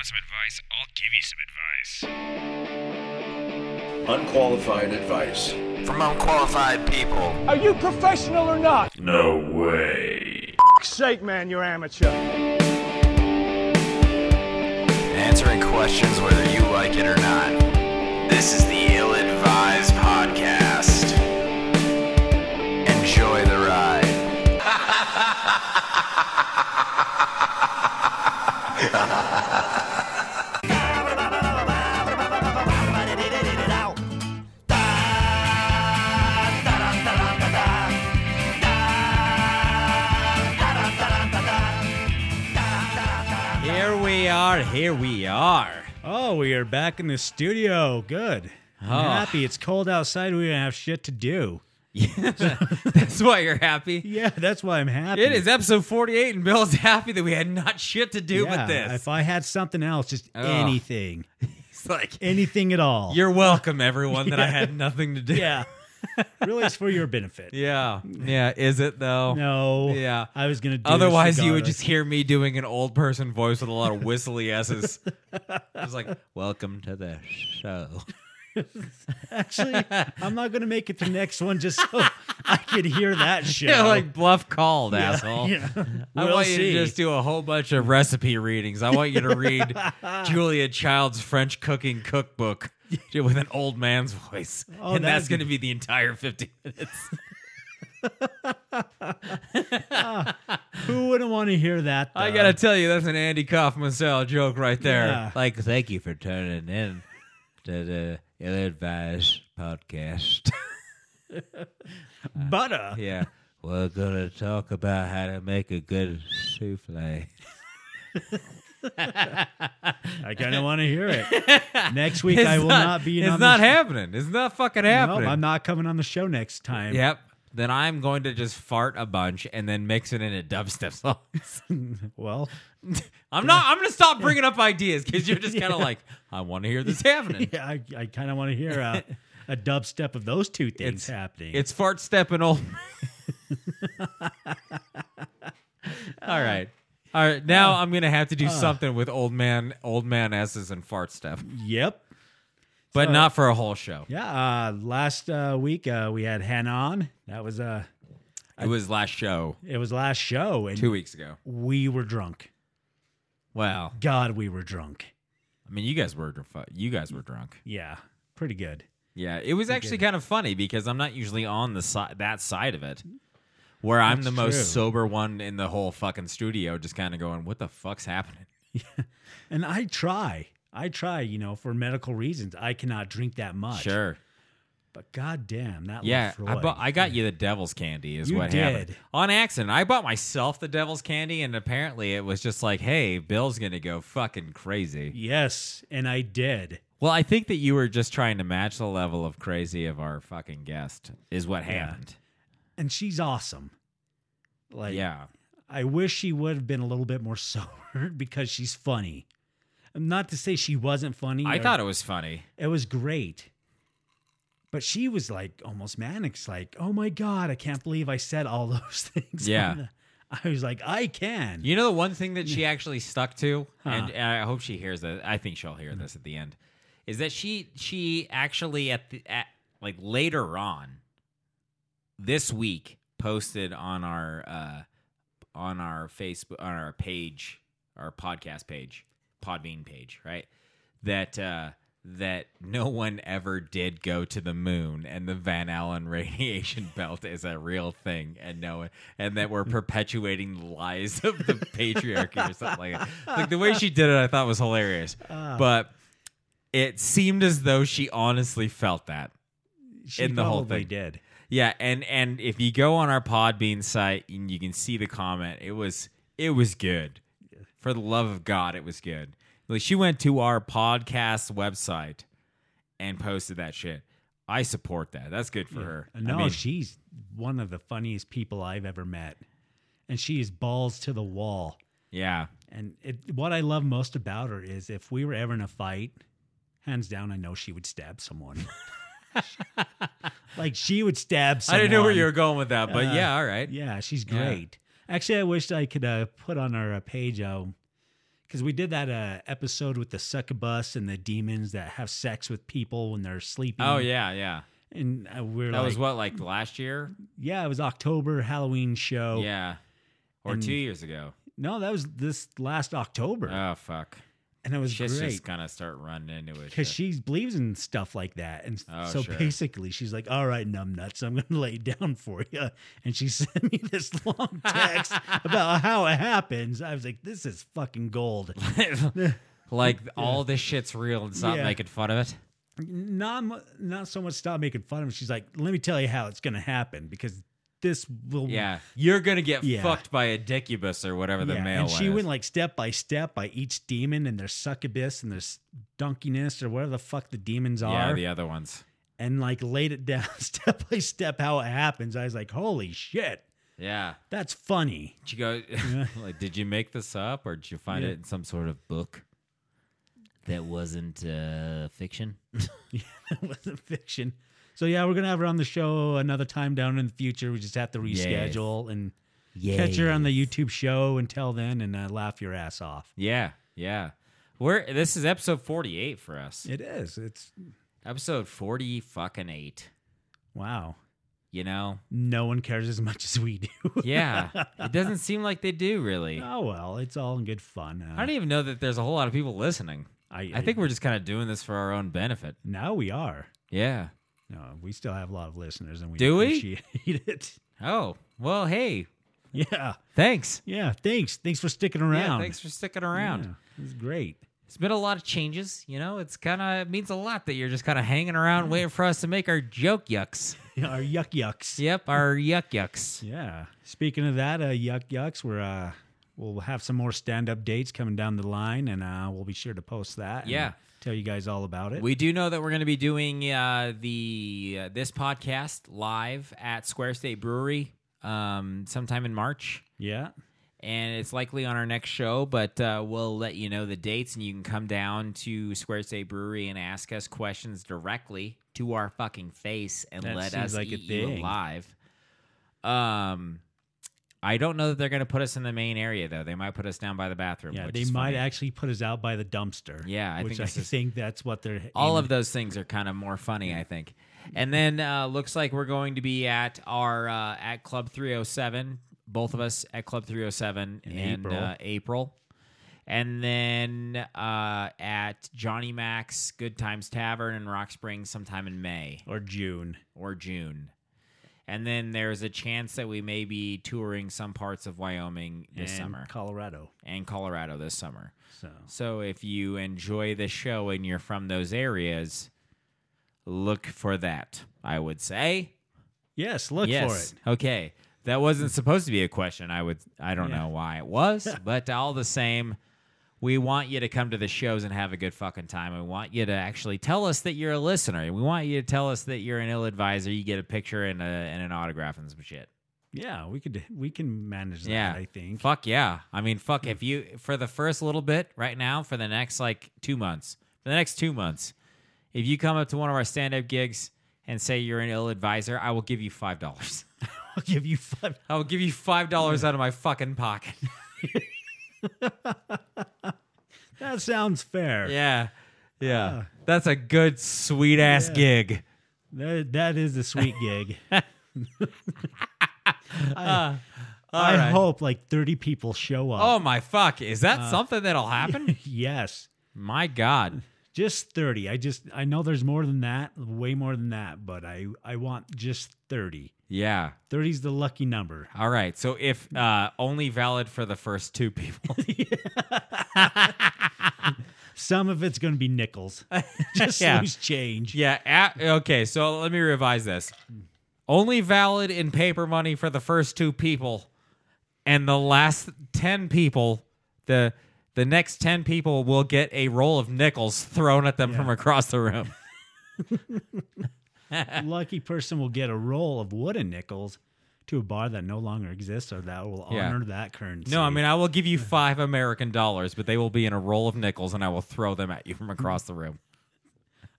want some advice, I'll give you some advice. Unqualified advice. From unqualified people. Are you professional or not? No way. For sake, man, you're amateur. Answering questions whether you like it or not. This is the Ill Advised Podcast. Enjoy the ride. Here Here we are. Oh, we are back in the studio. Good. I'm Oh. happy. It's cold outside. We don't have shit to do. Yeah, That's why you're happy. Yeah, that's why I'm happy. It is episode 48, and Bill's happy that we had not shit to do yeah, with this. If I had something else, just Ugh. anything, It's like, anything at all. you're welcome, everyone, that I had nothing to do. yeah. really, it's for your benefit. Yeah. Yeah. Is it, though? No. Yeah. I was gonna. do Otherwise, you would just hear me doing an old person voice with a lot of whistly S's. It's like, welcome to the show. Actually, I'm not gonna make it to the next one just so I could hear that show. Yeah, like bluff called, asshole. Yeah. I We'll want you to just do a whole bunch of recipe readings. I want you to read Julia Child's French cooking cookbook with an old man's voice. Oh, and that's going to be the entire 50 minutes. Who wouldn't want to hear that? I got to tell you, that's an Andy Kaufman style joke right there. Yeah. Like, thank you for tuning in to the Ill Advised podcast. butter. Uh, yeah. We're going to talk about how to make a good souffle. I kind of want to hear it. Next week, I will not, be. It's not happening. It's not fucking No, happening. I'm not coming on the show next time. Yep. Then I'm going to just fart a bunch and then mix it into dubstep songs. Well, I'm not. I'm gonna stop bringing up ideas because you're just kind of like, I want to hear this happening. yeah, I, I kind of want to hear a, a dubstep of those two things It's- happening. It's fart step and old. All right. All right. Now I'm gonna have to do something with old man, old man s's and fart stuff, yep. but So- not for a whole show. Yeah. Uh, last uh, week uh, we had Hannah on. That was uh, It was last show it was last show, and two weeks ago. we were drunk. Wow. God, we were drunk. I mean, you guys were you guys were drunk. Yeah, pretty good. Yeah, it was actually kind of funny because I'm not usually on the side that side of it, where I'm That's the most sober one in the whole fucking studio, just kind of going, "What the fuck's happening?" And I try. I try. You know, for medical reasons, I cannot drink that much. Sure. But goddamn, that Yeah, I, bought, I got you the devil's candy. Is You what happened on accident. I bought myself the devil's candy, and apparently it was just like, "Hey, Bill's gonna go fucking crazy." Yes, and I did. Well, I think that you were just trying to match the level of crazy of our fucking guest. Is what Yeah. happened. And she's awesome. Like, Yeah. I wish she would have been a little bit more sober because she's funny. Not to say she wasn't funny. I or- thought it was funny. it was great. But she was like almost manic. It's like, oh my God, I can't believe I said all those things. Yeah. Uh, I was like, I can. You know the one thing that she actually stuck to, Huh. and I hope she hears that. I think she'll hear mm-hmm. this at the end. Is that she she actually at the at, like later on this week posted on our uh on our Facebook on our page our podcast page Podbean page right that uh that no one ever did go to the moon and the Van Allen radiation belt is a real thing and no one, and that we're perpetuating the lies of the patriarchy or something like that. Like the way she did it I thought was hilarious. but it seemed as though she honestly felt that. she in the whole thing. did. Yeah, and and if you go on our Podbean site and you can see the comment, it was it was good. For the love of God, it was good. Like she went to our podcast website and posted that shit. I support that. That's good for her. No, I mean, she's one of the funniest people I've ever met. And she is balls to the wall. yeah, And it, what I love most about her is if we were ever in a fight, hands down, I know she would stab someone. like she would stab I didn't know where you were going with that, but Uh, yeah, all right. Yeah, she's Yeah. great. Actually, I wish I could uh, put on our uh, page because because we did that uh, episode with the succubus and the demons that have sex with people when they're sleeping. Oh yeah, yeah. and uh, we're That like, was what like last year. yeah, it was October Halloween show. Yeah, or And- two years ago. no, that was this last October, Oh fuck. And it was Shit's great. just gonna start running into it. because she believes in stuff like that, and Oh, so sure. basically, she's like, "All right, numbnuts, I'm going to lay it down for you." And she sent me this long text about how it happens. I was like, "This is fucking gold." like all this shit's real and stop Yeah. making fun of it. Not not so much stop making fun of him. She's like, "Let me tell you how it's going to happen because this will." Yeah, you're gonna get Yeah. fucked by a dicubus or whatever the Yeah, male and she one went like step by step by each demon and their succubus and their s- donkiness or whatever the fuck the demons are. yeah, the other ones. and like laid it down step by step how it happens. I was like, holy shit, Yeah. that's funny. Did you go? like, did you make this up, or did you find Yeah. it in some sort of book that wasn't uh, fiction? That wasn't fiction. So yeah, we're gonna have her on the show another time down in the future. We just have to reschedule and catch her on the YouTube show until then and uh, laugh your ass off. Yeah, yeah. We're this is episode forty-eight for us. It is. It's Episode forty fucking eight. wow. You know? No one cares as much as we do. Yeah. it doesn't seem like they do really. oh well, it's all in good fun. Uh, I don't even know that there's a whole lot of people listening. I, I think we're just kind of doing this for our own benefit. now we are. Yeah. No, we still have a lot of listeners, and we Do we? appreciate it. Oh well, hey, Yeah, thanks. yeah. Thanks, thanks for sticking Yeah, around. thanks for sticking around. Yeah, it was great. It's been a lot of changes. You know, it's kind of it means a lot that you're just kind of hanging around waiting for us to make our joke yucks. Our yuck yucks. Yep, our yuck yucks. Yeah. Speaking of that, uh, yuck yucks, we're uh, we'll have some more stand up dates coming down the line, and uh, we'll be sure to post that. and Yeah. Tell you guys all about it. We do know that we're going to be doing uh, the uh, this podcast live at Square State Brewery um, sometime in March. yeah. and it's likely on our next show, but uh, we'll let you know the dates, and you can come down to Square State Brewery and ask us questions directly to our fucking face and That let us like eat you alive. Um, I don't know that they're going to put us in the main area though. They might put us down by the bathroom. Yeah, they might funny. actually put us out by the dumpster. Yeah, I which think I is- think that's what they're all aiming- of those things are kind of more funny, I think. And then uh, looks like we're going to be at our uh, at Club 307, both of us at Club 307 in, In April. Uh, April. And then uh, at Johnny Mac's Good Times Tavern in Rock Springs sometime in May or June. or June. And then there's a chance that we may be touring some parts of Wyoming this and summer Colorado. and Colorado this summer. So So if you enjoy the show and you're from those areas, look for that. I would say. yes, look yes. for it. Okay. That wasn't supposed to be a question. I would I don't Yeah. know why it was, but all the same, we want you to come to the shows and have a good fucking time. We want you to actually tell us that you're a listener. We want you to tell us that you're an ill advisor. You get a picture and, a, and an autograph and some shit. Yeah, we could we can manage that. Yeah, I think. Fuck yeah. I mean, fuck if you for the first little bit right now for the next like two months for the next two months, if you come up to one of our stand up gigs and say you're an ill advisor, I will give you five dollars. I'll give you five. I will give you five dollars out of my fucking pocket. That sounds fair. yeah, yeah. That's a good sweet ass Yeah. gig. That, that is a sweet gig. I, All I right. hope like 30 people show up. Oh my fuck! Is that Uh, something that'll happen? yes. my god. Just 30. I just I know there's more than that, way more than that, but I I want just 30. Yeah. 30's the lucky number. All right. So if uh, only valid for the first two people. Some of it's going to be nickels. just Yeah. loose change. Yeah. a- okay. So let me revise this. Only valid in paper money for the first two people, and the last ten people, the the next ten people will get a roll of nickels thrown at them from across the room. Lucky person will get a roll of wooden nickels to a bar that no longer exists or that will Yeah. honor that currency. No, I mean I will give you five American dollars, but they will be in a roll of nickels, and I will throw them at you from across the room.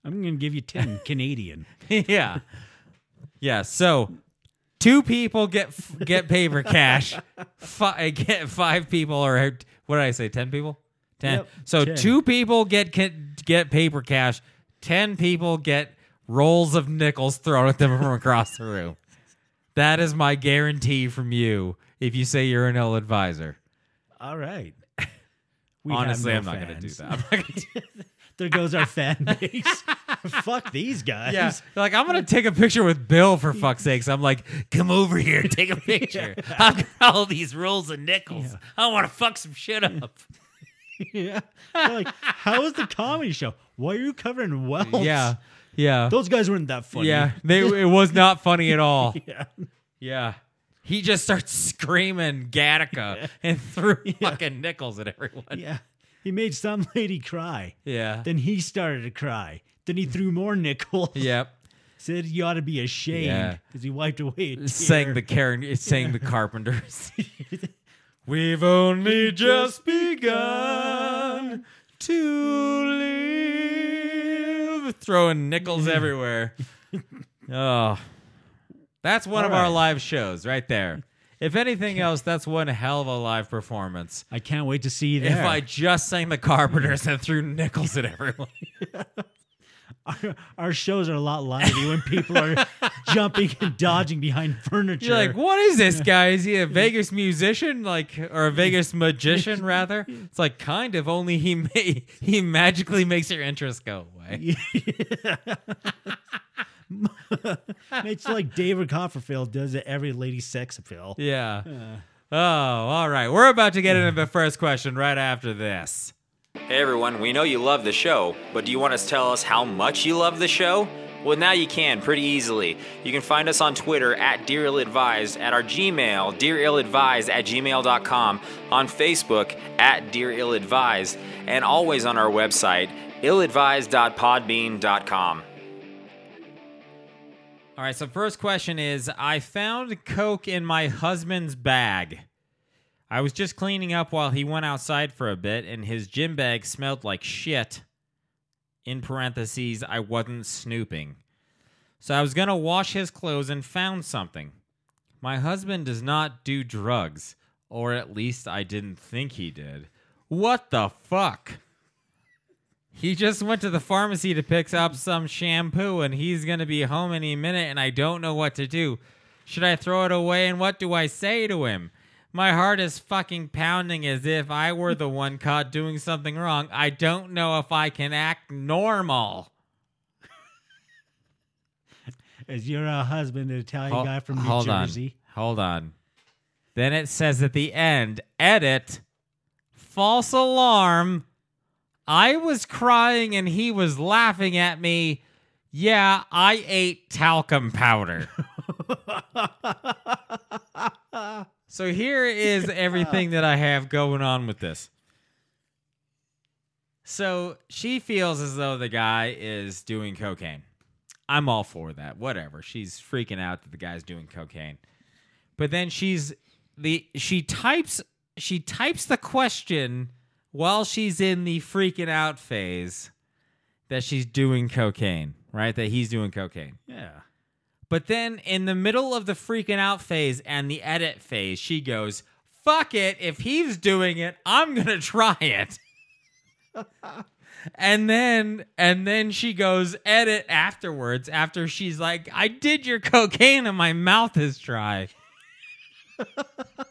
I'm going to give you 10 Canadian. yeah, yeah. So two people get get paper cash. Five eh, get five people, or what did I say? Ten people. Ten. Yep, so 10. two people get get paper cash. Ten people get rolls of nickels thrown at them from across the room. That is my guarantee from you. If you say you're an ill advisor, All right. We honestly, no I'm not going to do that. I'm not gonna do- There goes our fan base. Fuck these guys. yeah, They're like I'm going to take a picture with Bill for fuck's sakes. I'm like, come over here, take a picture. I've got all these rolls of nickels. I want to fuck some shit up. yeah. They're like, how is the comedy show? Why are you covering Wells? yeah, yeah, Those guys weren't that funny. yeah. They it was not funny at all. Yeah. Yeah. He just starts screaming Gattaca and threw fucking nickels at everyone. Yeah. He made some lady cry. Yeah. Then he started to cry. Then he threw more nickels. Yep. Said you ought to be ashamed Yeah. because he wiped away a tear. Sang the Karen sang the Carpenters. We've only just begun to live. Throwing nickels everywhere. Oh. That's one of All our live shows right there. If anything else, that's one hell of a live performance. I can't wait to see you If. I just sang the Carpenters and threw nickels at everyone. our, our shows are a lot lively when people are jumping and dodging behind furniture. You're like, what is this guy? Is he a Vegas musician, like, or a Vegas magician rather? It's like kind of. Only he may, he magically makes your interest go away. it's like David Copperfield does at every lady sex appeal. Yeah. Oh, all right. We're about to get into the first question right after this. Hey everyone, we know you love the show, but do you want us to tell us how much you love the show? Well, now you can pretty easily. You can find us on Twitter at Dear Ill Advised, at our Gmail, dearilladvised at gmail.com, on Facebook at Dear Ill Advised, and always on our website, illadvised.podbean.com. All right. So first question is: I found Coke in my husband's bag. I was just cleaning up while he went outside for a bit, and his gym bag smelled like shit. In parentheses, I wasn't snooping. So I was gonna wash his clothes and found something. My husband does not do drugs, or at least I didn't think he did. What the fuck? He just went to the pharmacy to pick up some shampoo and he's going to be home any minute and I don't know what to do. Should I throw it away and what do I say to him? My heart is fucking pounding as if I were the one caught doing something wrong. I don't know if I can act normal. Is your uh, husband an Italian Hol- guy from New hold Jersey? On. Hold on. Then it says at the end, edit, false alarm. I was crying and he was laughing at me. Yeah, I ate talcum powder. so here is everything that I have going on with this. So she feels as though the guy is doing cocaine. I'm all for that. Whatever. She's freaking out that the guy's doing cocaine. But then she's the she types she types the question while she's in the freaking out phase that she's doing cocaine, right? That he's doing cocaine. Yeah. But then in the middle of the freaking out phase and the edit phase, she goes, "Fuck it, if he's doing it, I'm going to try it." and then and then she goes edit afterwards after she's like, "I did your cocaine and my mouth is dry."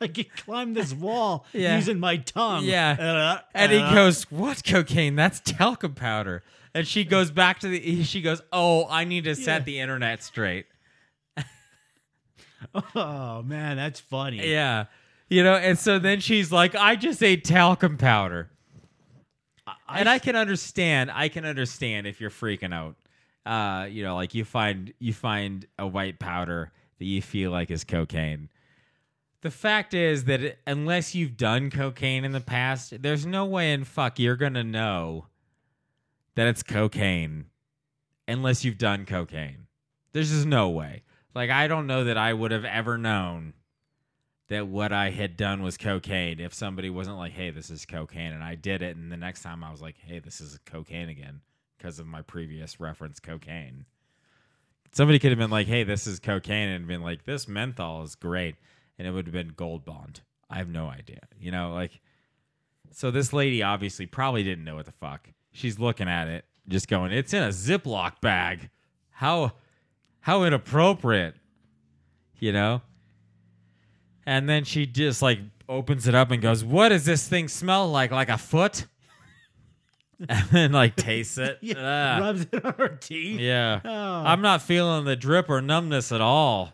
I can climb this wall Yeah. using my tongue. Yeah. Uh, And he uh, goes, "What cocaine? That's talcum powder." And she goes back to the. She goes, "Oh, I need to set Yeah. the internet straight." Oh man, that's funny. Yeah, you know. And so then she's like, "I just ate talcum powder," and I can understand. I can understand if you're freaking out. Uh, you know, like you find you find a white powder that you feel like is cocaine. The fact is that unless you've done cocaine in the past, there's no way in fuck you're gonna know that it's cocaine unless you've done cocaine. There's just no way. Like I don't know that I would have ever known that what I had done was cocaine if somebody wasn't like, "Hey, this is cocaine," and I did it, and the next time I was like, "Hey, this is cocaine again," because of my previous reference cocaine. Somebody could have been like, "Hey, this is cocaine," and been like, "This menthol is great," and it would have been Gold Bond. I have no idea. You know, like So this lady obviously probably didn't know what the fuck. She's looking at it, just going, "It's in a Ziploc bag. How how inappropriate." You know? And then she just like opens it up and goes, "What does this thing smell like? Like a foot?" and then like tastes it. Ah. Rubs it on her teeth. Yeah. Oh. I'm not feeling the drip or numbness at all.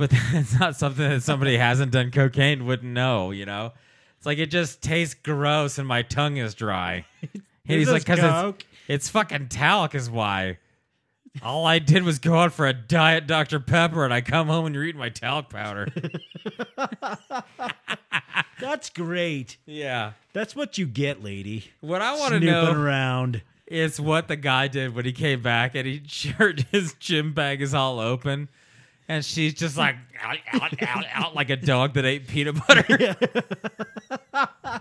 But it's not something that somebody hasn't done cocaine wouldn't know, you know? It's like it just tastes gross and my tongue is dry. And he's like, because it's, it's fucking talc, is why. All I did was go out for a diet Dr. Pepper and I come home and you're eating my talc powder. That's great. yeah. That's what you get, lady. What I want to Snooping know around. is what the guy did when he came back and he shirt his gym bag is all open and she's just like out, out, out, out like a dog that ate peanut butter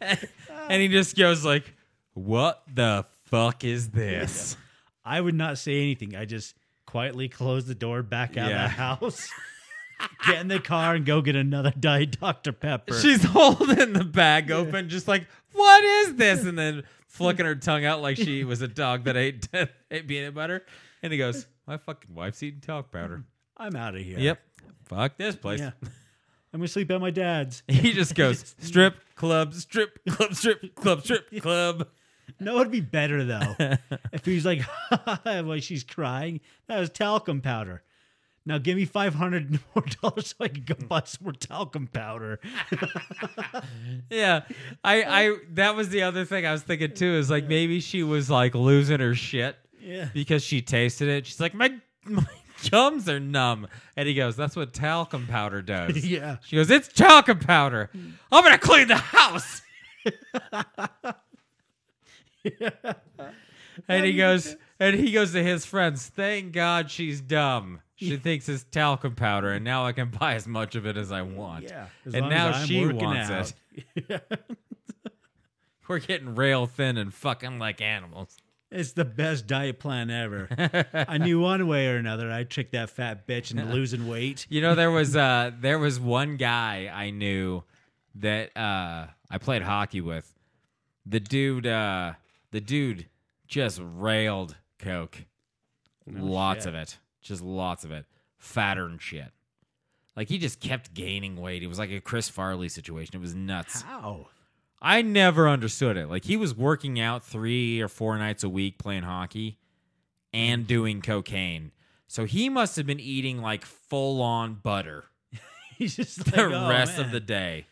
and he just goes like what the fuck is this I would not say anything. I just quietly close the door, back out Yeah. of the house, get in the car, and go get another Diet Dr. Pepper. she's holding the bag open just like what is this and then flicking her tongue out like she was a dog that ate, ate peanut butter and he goes my fucking wife's eating talc powder I'm out of here. yep fuck this place Yeah. I'm gonna sleep at my dad's. He just goes strip club, strip club, strip club, strip club. No, it'd be better though if he's like, while she's crying, that was talcum powder. Now give me five hundred more dollars so I can go buy some more talcum powder. Yeah, I, I, that was the other thing I was thinking too. Is like maybe she was like losing her shit Yeah. because she tasted it. She's like, my my gums are numb, and he goes, "That's what talcum powder does." Yeah. She goes, "It's talcum powder. I'm gonna clean the house." and he goes, and he goes to his friends. Thank God she's dumb. She thinks it's talcum powder, and now I can buy as much of it as I want. Yeah. As and long now as I'm she working wants out. it. We're getting rail thin and fucking like animals. It's the best diet plan ever. I knew one way or another I'd trick that fat bitch into losing weight. You know, there was uh there was one guy I knew that uh I played hockey with. The dude uh the dude just railed coke. lots shit. of it. Just lots of it. Fatter and shit. Like he just kept gaining weight. It was like a Chris Farley situation. It was nuts. How? I never understood it. Like he was working out three or four nights a week playing hockey and doing cocaine. So he must have been eating like full on butter He's just the like, "Oh, rest of the day.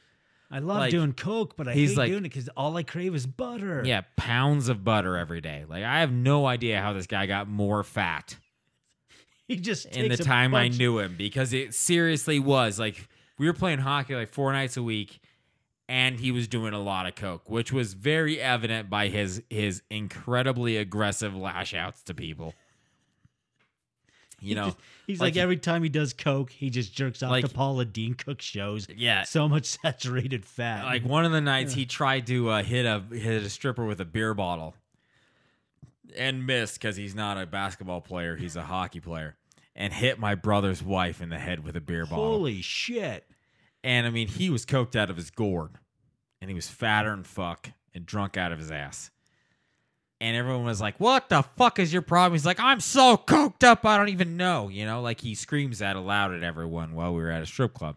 I love like, doing coke, but I he's hate like- doing it because all I crave is butter. Yeah, pounds of butter every day. Like I have no idea how this guy got more fat he just in the time I knew him because it seriously was like we were playing hockey like four nights a week and he was doing a lot of coke, which was very evident by his his incredibly aggressive lash outs to people. You know, He's like like, every time he does coke, he just jerks off Like- to Paula Deen Cook shows. Yeah. so much saturated fat. like one of the nights he tried to uh, hit a hit a stripper with a beer bottle and missed because he's not a basketball player he's a hockey player and hit my brother's wife in the head with a beer bottle holy shit! And i mean he was coked out of his gourd and he was fatter and fuck and drunk out of his ass and everyone was like what the fuck is your problem he's like i'm so coked up i don't even know you know like he screams that aloud at everyone while we were at a strip club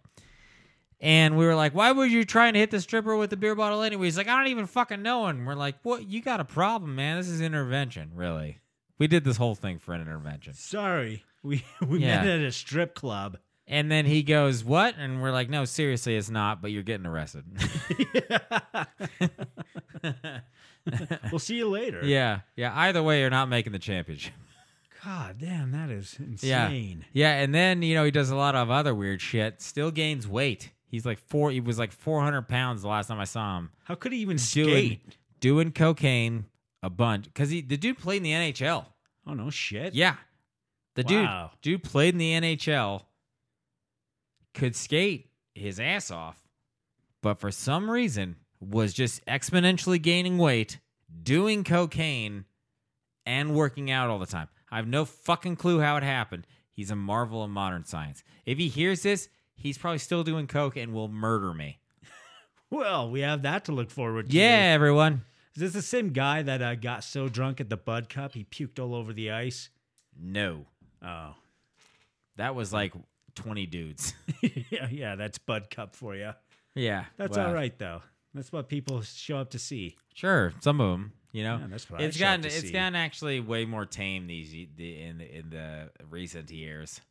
and we were like, why were you trying to hit the stripper with the beer bottle anyway? He's like, I don't even fucking know. And we're like, what? You got a problem, man. This is intervention, really. We did this whole thing for an intervention. Sorry, we we Yeah. met at a strip club. And then he goes, what? And we're like, no, seriously, it's not, but you're getting arrested. We'll see you later. yeah. Yeah. Either way, you're not making the championship. God damn, that is Yeah. insane. Yeah. And then, you know, he does a lot of other weird shit. Still gains weight. He's like four, he was like 400 pounds the last time I saw him. How could he even Doing, skate? doing cocaine a bunch. Because he the dude played in the NHL. Oh no, shit. Yeah. The Wow. dude dude played in the NHL, could skate his ass off, but for some reason was just exponentially gaining weight, doing cocaine, and working out all the time. I have no fucking clue how it happened. He's a marvel of modern science. If he hears this, he's probably still doing coke and will murder me. Well, we have that to look forward to. Yeah, everyone. Is this the same guy that uh, got so drunk at the Bud Cup he puked all over the ice? No, Oh, that was like twenty dudes. yeah, yeah, that's Bud Cup for you. yeah, That's well, all right though. That's what people show up to see. Sure, some of them. You know, Yeah, that's what it's up gotten it's see. gotten actually way more tame these the, in the, in the recent years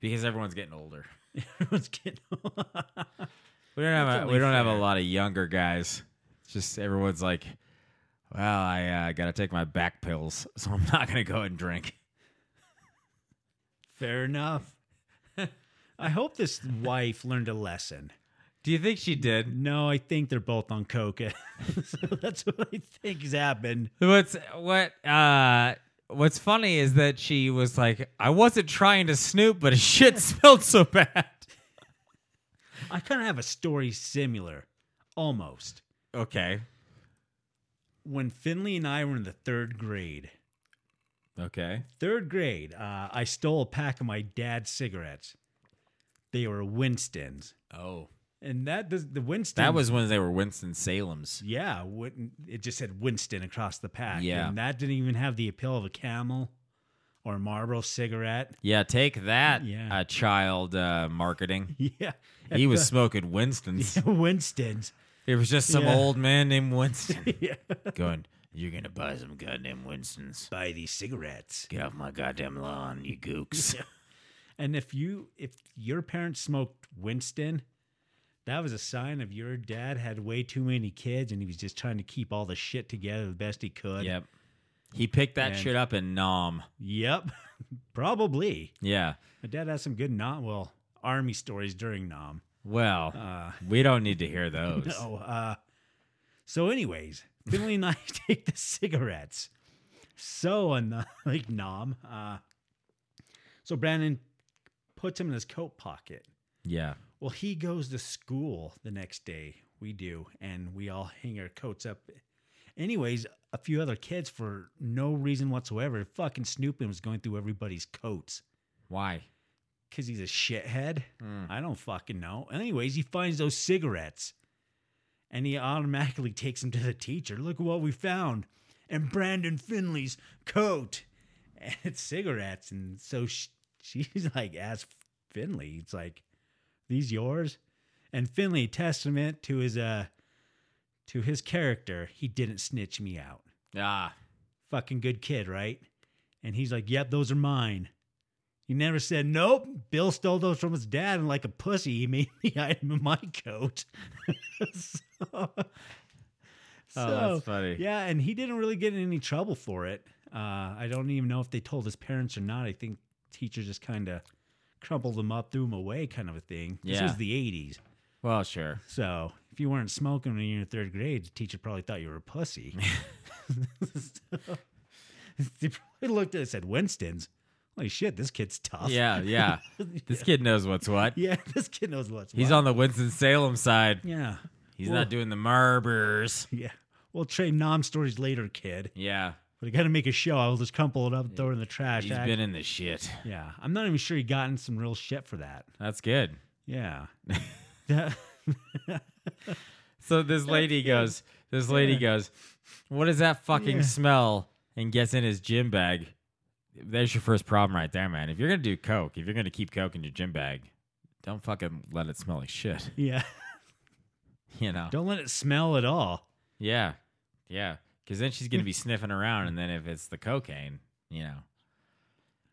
because everyone's getting older. Everyone's getting. We don't have That's a, we don't have a lot of younger guys. It's just everyone's like, well, I uh, got to take my back pills, so I'm not going to go and drink. Fair enough. I hope this wife learned a lesson. Do you think she did? No, I think they're both on coca. so that's what I think has happened. What's what? Uh, what's funny is that she was like, I wasn't trying to snoop, but his shit smelled so bad. I kind of have a story similar, almost. Okay. When Finley and I were in the third grade, Okay. third grade, uh, I stole a pack of my dad's cigarettes. They were Winston's, Oh, and that does the Winston. that was when they were Winston Salem's. yeah. It just said Winston across the pack. Yeah. and that didn't even have the appeal of a Camel or a Marlboro cigarette. Yeah, take that, Yeah. uh, child uh, marketing. Yeah, He was smoking Winston's. Winston's. It was just some Yeah. old man named Winston Yeah. going, You're going to buy some goddamn Winston's. Buy these cigarettes. Get off my goddamn lawn, you gooks. And if you if your parents smoked Winston, that was a sign of your dad had way too many kids and he was just trying to keep all the shit together the best he could. Yep. He picked that And- shit up in Nam. Yep. Probably. Yeah. My dad has some good Nam well, army stories during Nam. Well, Uh we don't need to hear those. no, uh so anyways, Finley and I take the cigarettes. So and like Nam. Uh so Brandon puts him in his coat pocket. Yeah. Well, he goes to school the next day. We do, and we all hang our coats up. Anyways, a few other kids, for no reason whatsoever, fucking Snooping was going through everybody's coats Why? because he's a shithead. Hmm. I don't fucking know. Anyways, he finds those cigarettes, and he automatically takes them to the teacher. Look what we found, and Brandon Finley's coat, and it's cigarettes. And so she's like, "Ask Finley." It's like, "These yours?" And Finley, testament to his uh, to his character, he didn't snitch me out. Ah. Fucking good kid, right? And he's like, "Yep, those are mine." He never said, "Nope." Bill stole those from his dad, and like a pussy, he made me hide them in my coat. so, Oh, so, that's funny. Yeah, and he didn't really get in any trouble for it. Uh, I don't even know if they told his parents or not. I think teachers just kind of crumpled them up, threw them away, kind of a thing. This Yeah. was the '80s, Well, sure. so if you weren't smoking when you were in third grade, the teacher probably thought you were a pussy. So, they probably looked at it and said, "Winston's." Holy shit, this kid's tough. Yeah, yeah. This kid knows what's what. Yeah, this kid knows what's He's what. on the Winston Salem side. Yeah. He's Well- not doing the marbers. Yeah. We'll trade Nam stories later, kid. Yeah. But I got to make a show. I'll just crumple it up and throw it in the trash. He's I- been in the shit. yeah. I'm not even sure he got in some real shit for that. That's good. Yeah. So this lady goes, this lady goes, what is that fucking Yeah. smell? And gets in his gym bag. There's your first problem right there, man. If you're gonna do coke, if you're gonna keep coke in your gym bag, don't fucking let it smell like shit. yeah. You know? Don't let it smell at all. Yeah, yeah. Because then she's gonna be sniffing around, and then if it's the cocaine, you know.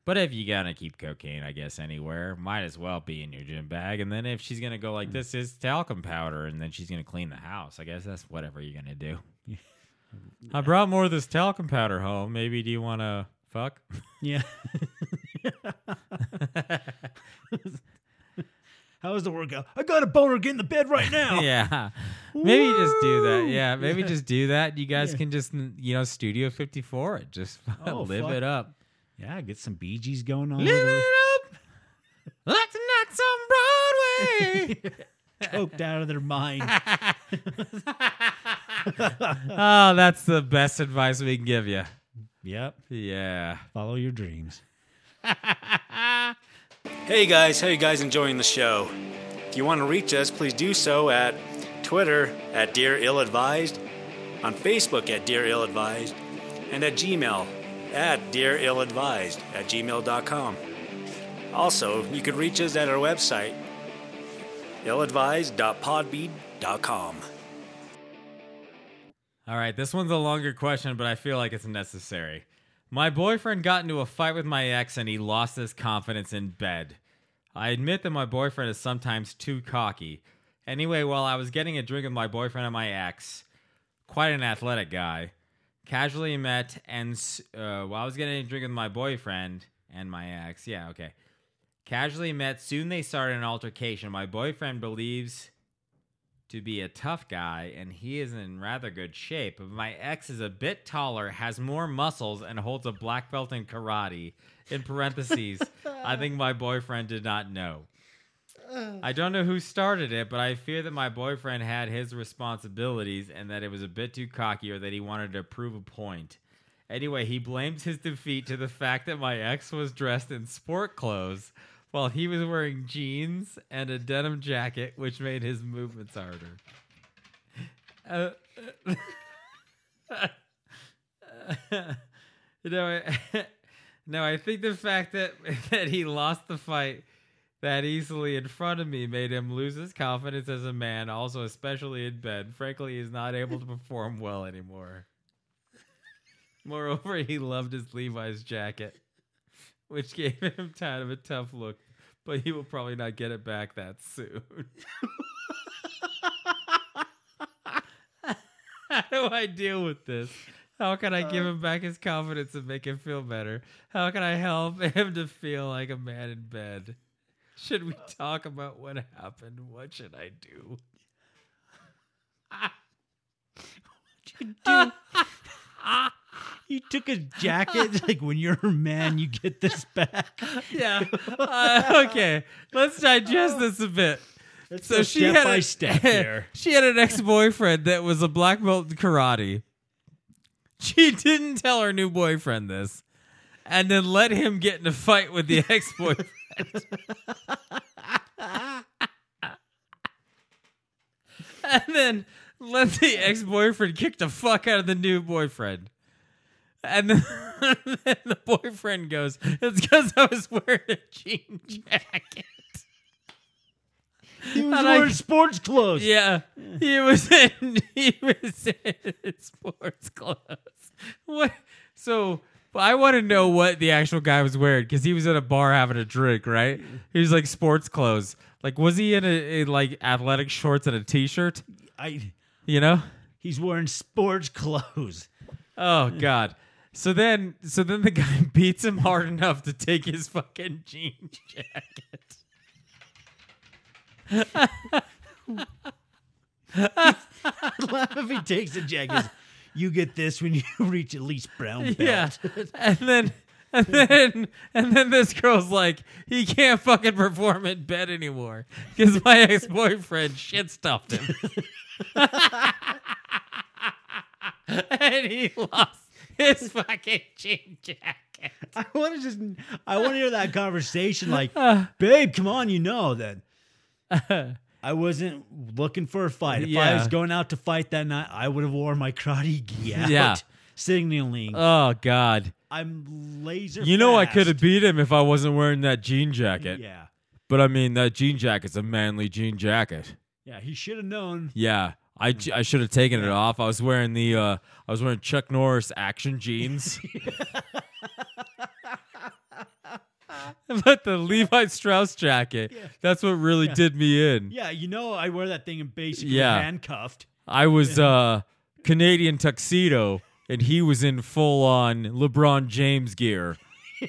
But if you gotta keep cocaine, I guess anywhere, might as well be in your gym bag. And then if she's gonna go like hmm. this is talcum powder, and then she's gonna clean the house, I guess that's whatever you're gonna do. I brought more of this talcum powder home. Maybe do you want to fuck? Yeah. How was the workout? I got a boner. Get in the bed right now. yeah, maybe just do that. Yeah, maybe just do that. You guys Yeah. can just you know Studio 54 it. Just Oh, live fuck. it up. Yeah, get some Bee Gees going on. Live it up like tonight some Broadway. Coked out of their mind. oh, that's the best advice we can give you. yep. Yeah. Follow your dreams. Hey guys, how you guys enjoying the show? If you want to reach us, please do so at Twitter at Dear Ill Advised, on Facebook at Dear Ill Advised, and at Gmail at Dear Ill Advised at gmail.com. Also, you can reach us at our website, illadvised.podbean.com. All right, this one's a longer question, but I feel like it's necessary. My boyfriend got into a fight with my ex and he lost his confidence in bed. I admit that my boyfriend is sometimes too cocky. Anyway, while I was getting a drink with my boyfriend and my ex, quite an athletic guy, casually met and uh, while I was getting a drink with my boyfriend and my ex, yeah, okay. Casually met, soon they started an altercation. My boyfriend believes to be a tough guy and he is in rather good shape. But my ex is a bit taller, has more muscles, and holds a black belt in karate. In parentheses, I think my boyfriend did not know. I don't know who started it, but I fear that my boyfriend had his responsibilities and that it was a bit too cocky or that he wanted to prove a point. Anyway, he blames his defeat to the fact that my ex was dressed in sport clothes while he was wearing jeans and a denim jacket, which made his movements harder. Uh, you know, no, I think the fact that that he lost the fight that easily in front of me made him lose his confidence as a man. Also, especially in bed. Frankly, he's not able to perform well anymore. Moreover, he loved his Levi's jacket, which gave him kind of a tough look, but he will probably not get it back that soon. How do I deal with this? How can I give uh, him back his confidence and make him feel better? How can I help him to feel like a man in bed? Should we talk about what happened? What should I do? What you took a jacket. like when you're a man, you get this back. Yeah. Uh, okay. Let's digest this a bit. Let's So she had a, step here. she had an ex-boyfriend that was a black belt in karate. She didn't tell her new boyfriend this, and then let him get in a fight with the ex-boyfriend. and then let the ex-boyfriend kick the fuck out of the new boyfriend. And then, then the boyfriend goes, "It's because I was wearing a jean jacket." He was And I- wearing sports clothes. Yeah, he was in he was in sports clothes. What? So I want to know what the actual guy was wearing because he was at a bar having a drink, right? He was like sports clothes. Like, was he in a in like athletic shorts and a t-shirt? I. You know? He's wearing sports clothes. Oh God. So then, so then the guy beats him hard enough to take his fucking jean jacket. I Laugh if he takes a jacket. You get this when you reach at least brown belt. Yeah. and then and then and then this girl's like, he can't fucking perform in bed anymore because my ex boyfriend shit stuffed him, and he lost his fucking jean jacket. I want to just. I want to hear that conversation. Like, babe, come on, you know that. I wasn't looking for a fight. If I was going out to fight that night, I would have worn my karate gi out, Yeah. signaling. Oh God! I'm laser. You know I could have beat him if I wasn't wearing that jean jacket. Yeah, But I mean, that jean jacket's a manly jean jacket. yeah. He should have known. Yeah. I, I should have taken it off. I was wearing the uh I was wearing Chuck Norris action jeans. but the Levi Strauss jacket, that's what really did me in. Yeah, you know I wear that thing and basically Yeah. handcuffed. I was uh Canadian tuxedo and he was in full on LeBron James gear.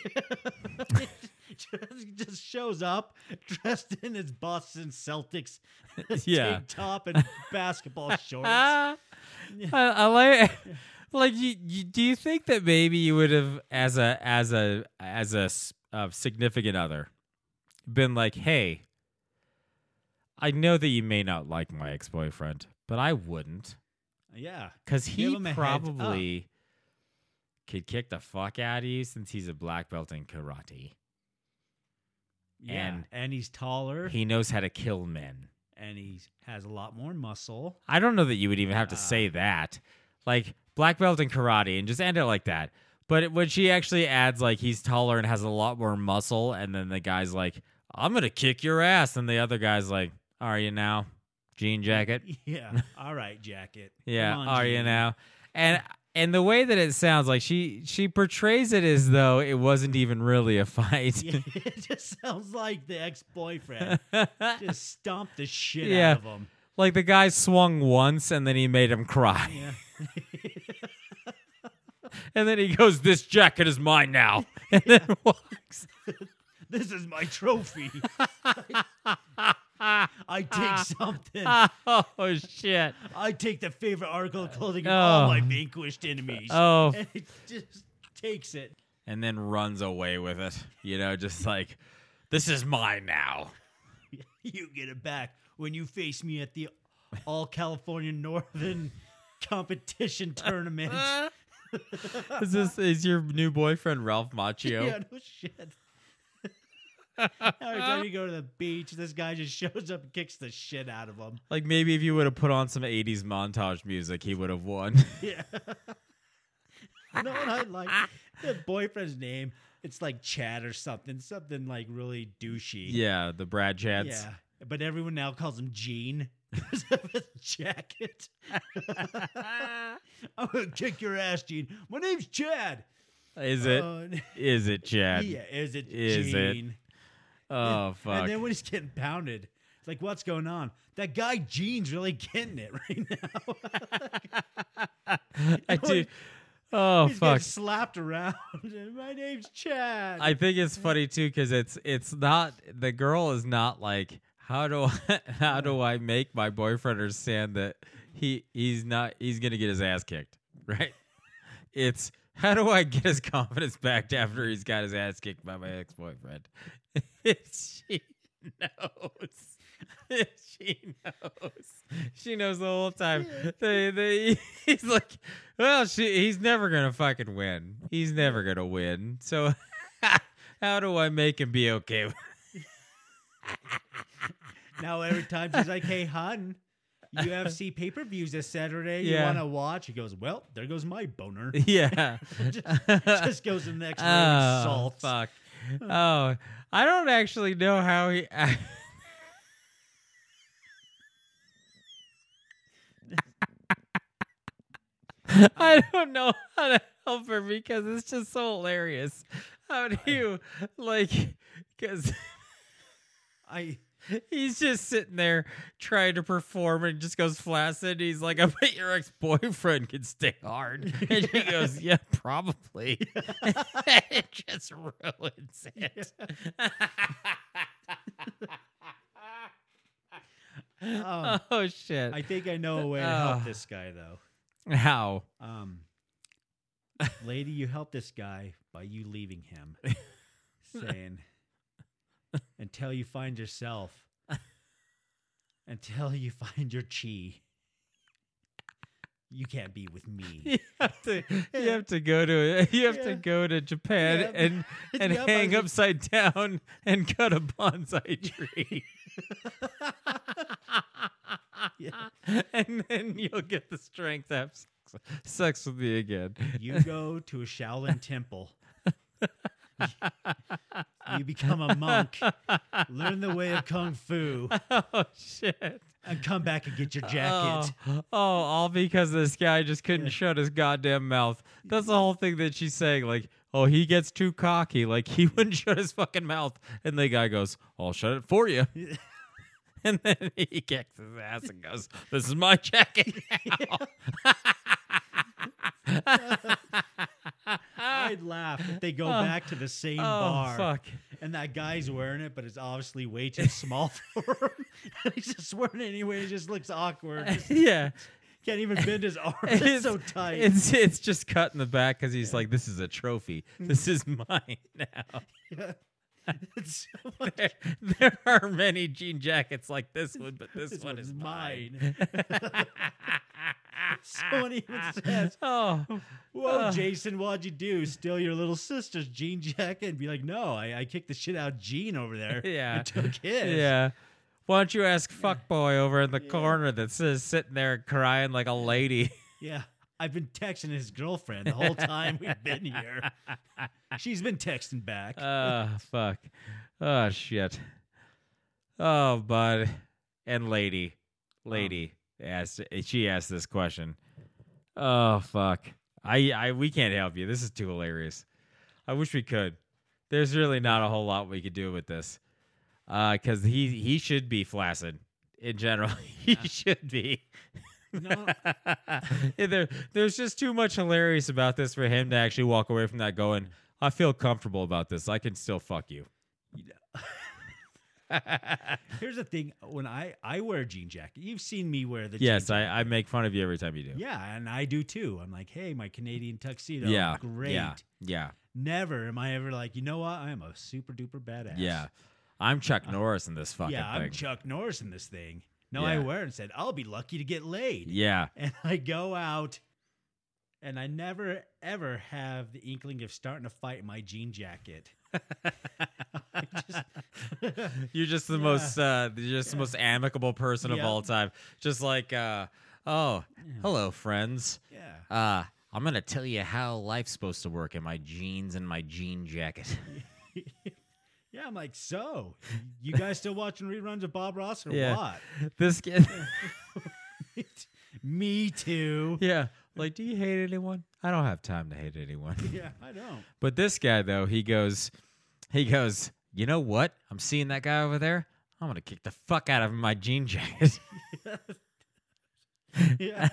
just, just shows up dressed in his Boston Celtics Yeah. tank top and basketball shorts. I, I like like you, you, do you think that maybe you would have as a as a as a uh, significant other been like hey i know that you may not like my ex-boyfriend but i wouldn't yeah, because he him a heads probably could kick the fuck out of you since he's a black belt in karate yeah, And and he's taller. he knows how to kill men and he has a lot more muscle. I don't know that you would even have to say that. Like black belt in karate and just end it like that. But when she actually adds like he's taller and has a lot more muscle, and then the guy's like, "I'm gonna kick your ass," and the other guy's like, "Are you now?" Jean jacket. Yeah. All right, jacket. Yeah, on, are you now? And and the way that it sounds like she she portrays it as though it wasn't even really a fight. Yeah, it just sounds like the ex boyfriend just stomped the shit Yeah. out of him. like the guy swung once and then he made him cry. Yeah. And then he goes, "This jacket is mine now," and then walks. This is my trophy. I take something. Oh shit! I take the favorite article of clothing of all Oh. my vanquished enemies. Oh, And it just takes it. and then runs away with it. You know, just like, "This is mine now." You get it back when you face me at the All California Northern competition tournament. Is this is your new boyfriend Ralph Macchio? Yeah, no shit. Every time you go to the beach, this guy just shows up and kicks the shit out of him. Like maybe if you would have put on some '80s montage music, he would have won. Yeah. you know what I like? The boyfriend's name. It's like Chad or something. Something like really douchey. yeah, the Brad Chads. Yeah. But everyone now calls him Gene because of his jacket. I'm gonna kick your ass, Gene. My name's Chad. Is it? Uh, Is it Chad? yeah, is it Is it? Gene? Oh fuck! And then when he's getting pounded, it's like, what's going on? That guy Gene's really getting it right now. I do. Oh he's fuck! slapped around. My name's Chad. I think it's funny too because it's it's not the girl is not like how do I, how do I make my boyfriend understand that he he's not he's gonna get his ass kicked right? It's how do I get his confidence back after he's got his ass kicked by my ex boyfriend? she knows. she knows. She knows the whole time. They, they, he's like, well, she, he's never gonna fucking win. He's never gonna win. So, how do I make him be okay? now every time she's like, "Hey, hun, UFC pay per views this Saturday. You want to watch?" He goes, "Well, there goes my boner." Yeah. Just goes in the next oh, salt. fuck. Uh. Oh, I don't actually know how he. I don't know how to help her because it's just so hilarious. How do you like? Because I he's just sitting there trying to perform and just goes flaccid. He's like, "I bet your ex boyfriend can stay hard," and she goes, "Yeah, probably." it just ruins it. um, oh shit! I think I know a way to Oh. help this guy though. How? Um, lady, you help this guy by you leaving him, saying, until you find yourself, until you find your chi, you can't be with me. You have to. You have to go to. You have Yeah. to go to Japan Yep. and and Yep, I hang upside down and cut a bonsai tree. and then you'll get the strength to have sex with me again. You go to a Shaolin temple. you become a monk, learn the way of kung fu, Oh shit! and come back and get your jacket. Oh, oh, all because this guy just couldn't shut his goddamn mouth. That's the whole thing that she's saying. Like, oh, he gets too cocky. Like he wouldn't shut his fucking mouth, and the guy goes, "I'll shut it for you." And then he kicks his ass and goes, "This is my jacket now." Ah. I'd laugh if they go oh. back to the same oh bar fuck! and that guy's wearing it, but it's obviously way too small for him. he's just wearing it anyway. It just looks awkward. Just yeah, can't even bend his arm. It's so tight. It's it's just cut in the back because he's like, "This is a trophy. This is mine now." It's so much- there, there are many jean jackets like this one, but this, This one is mine. Someone even says, oh, Whoa, Uh. Jason, what'd you do? Steal your little sister's jean jacket? And be like, no, I, I kicked the shit out of Jean over there. Yeah. I took his. yeah. Why don't you ask fuckboy over in the corner that says sitting there crying like a lady? Yeah. I've been texting his girlfriend the whole time we've been here. She's been texting back. Oh, fuck. Oh, shit. Oh, bud. And lady. Lady asked, she asked this question. Oh, fuck. I, I, we can't help you. This is too hilarious. I wish we could. There's really not a whole lot we could do with this. Uh, cause he, he should be flaccid in general. he should be. No, Yeah, there, there's just too much hilarious about this for him to actually walk away from that going, I feel comfortable about this. I can still fuck you. here's the thing. When I I wear a jean jacket, you've seen me wear the Yes, I, I make fun of you every time you do. Yeah, and I do too. I'm like, hey, my Canadian tuxedo. yeah, great. Yeah, yeah, Never am I ever like, you know what? I am a super duper badass. yeah. I'm Chuck uh, Norris in this fucking yeah, I'm thing. Chuck Norris in this thing. No, I Yeah. wear it and said, I'll be lucky to get laid. yeah, And I go out and I never ever have the inkling of starting a fight in my jean jacket. Just, you're just the Yeah. most, uh, you're just the most amicable person of all time. Just like, uh, oh, hello, friends. yeah. Uh, I'm gonna tell you how life's supposed to work in my jeans and my jean jacket. Yeah, I'm like, so you guys still watching reruns of Bob Ross or Yeah. what? this kid. Me too. yeah, like, do you hate anyone? I don't have time to hate anyone. Yeah, I don't. But this guy though, he goes, he goes, you know what? I'm seeing that guy over there. I'm gonna kick the fuck out of my jean jacket. Yeah.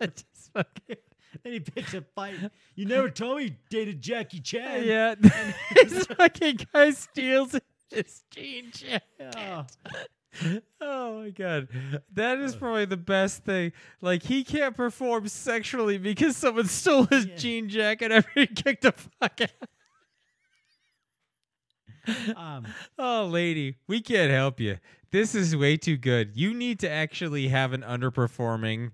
Just fucking- then he picks a fight. You never told me you dated Jackie Chan. yeah, this fucking guy steals his jean jacket. Oh, Oh my god, that is probably the best thing. Like he can't perform sexually because someone stole his Yeah. jean jacket after he kicked the fuck out. um, Oh, lady, we can't help you. This is way too good. You need to actually have an underperforming,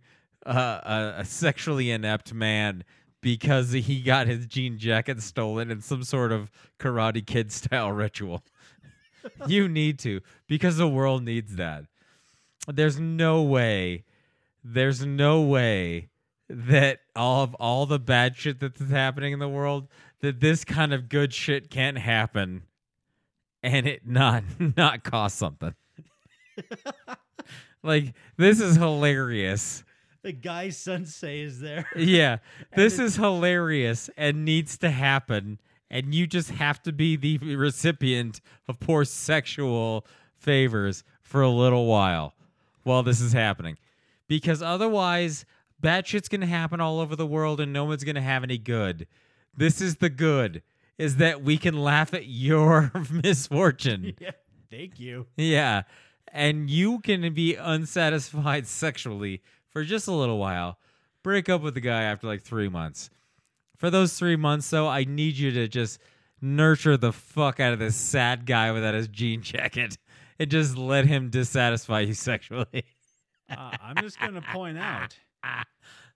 uh, a, a sexually inept man because he got his jean jacket stolen in some sort of Karate Kid style ritual. you need to because the world needs that. There's no way. There's no way that all of all the bad shit that's happening in the world that this kind of good shit can't happen and it not not cost something. like this is hilarious. The guy's sensei is there. Yeah, this is hilarious and needs to happen and you just have to be the recipient of poor sexual favors for a little while while this is happening. Because otherwise bad shit's going to happen all over the world and no one's going to have any good. This is the good is that we can laugh at your misfortune. Yeah, thank you. Yeah. And you can be unsatisfied sexually for just a little while. Break up with the guy after like three months. For those three months, though, I need you to just nurture the fuck out of this sad guy without his jean jacket and just let him dissatisfy you sexually. Uh, I'm just going to point out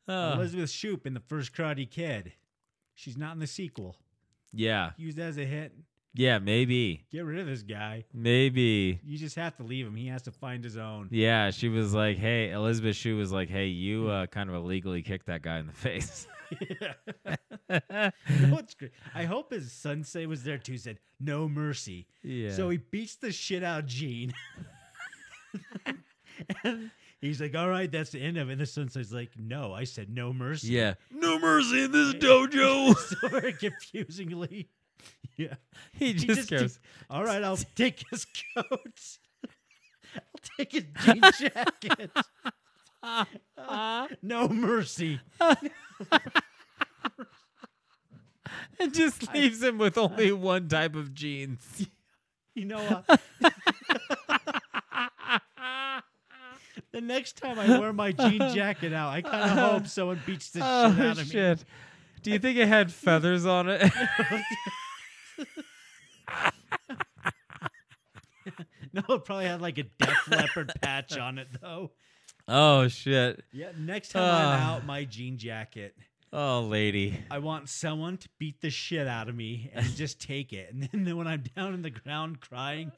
Oh, Elizabeth Shue in the first Karate Kid. She's not in the sequel. yeah. Used as a hit. Yeah, maybe. Get rid of this guy. Maybe. You just have to leave him. He has to find his own. Yeah, she was like, hey, Elizabeth Shue was like, hey, you uh, kind of illegally kicked that guy in the face. Know what's great? I hope his sensei was there too. Said no mercy. yeah. So he beats the shit out of Gene. and he's like, "All right, that's the end of it." And the sensei's like, "No, I said no mercy." Yeah. No mercy in this dojo. so very confusingly. Yeah. he He just goes, All right, I'll take his coat. I'll take his jean jacket. Uh, no mercy. and just leaves him with only one type of jeans. You know what? the next time I wear my jean jacket out, I kind of hope someone beats the shit Oh, out of me. shit. Do you think it had feathers on it? No, it probably had like a Def Leppard patch on it, though. oh, shit. Yeah, next time I'm Ah. out, my jean jacket, Oh, lady. I want someone to beat the shit out of me and just take it. And then when I'm down in the ground crying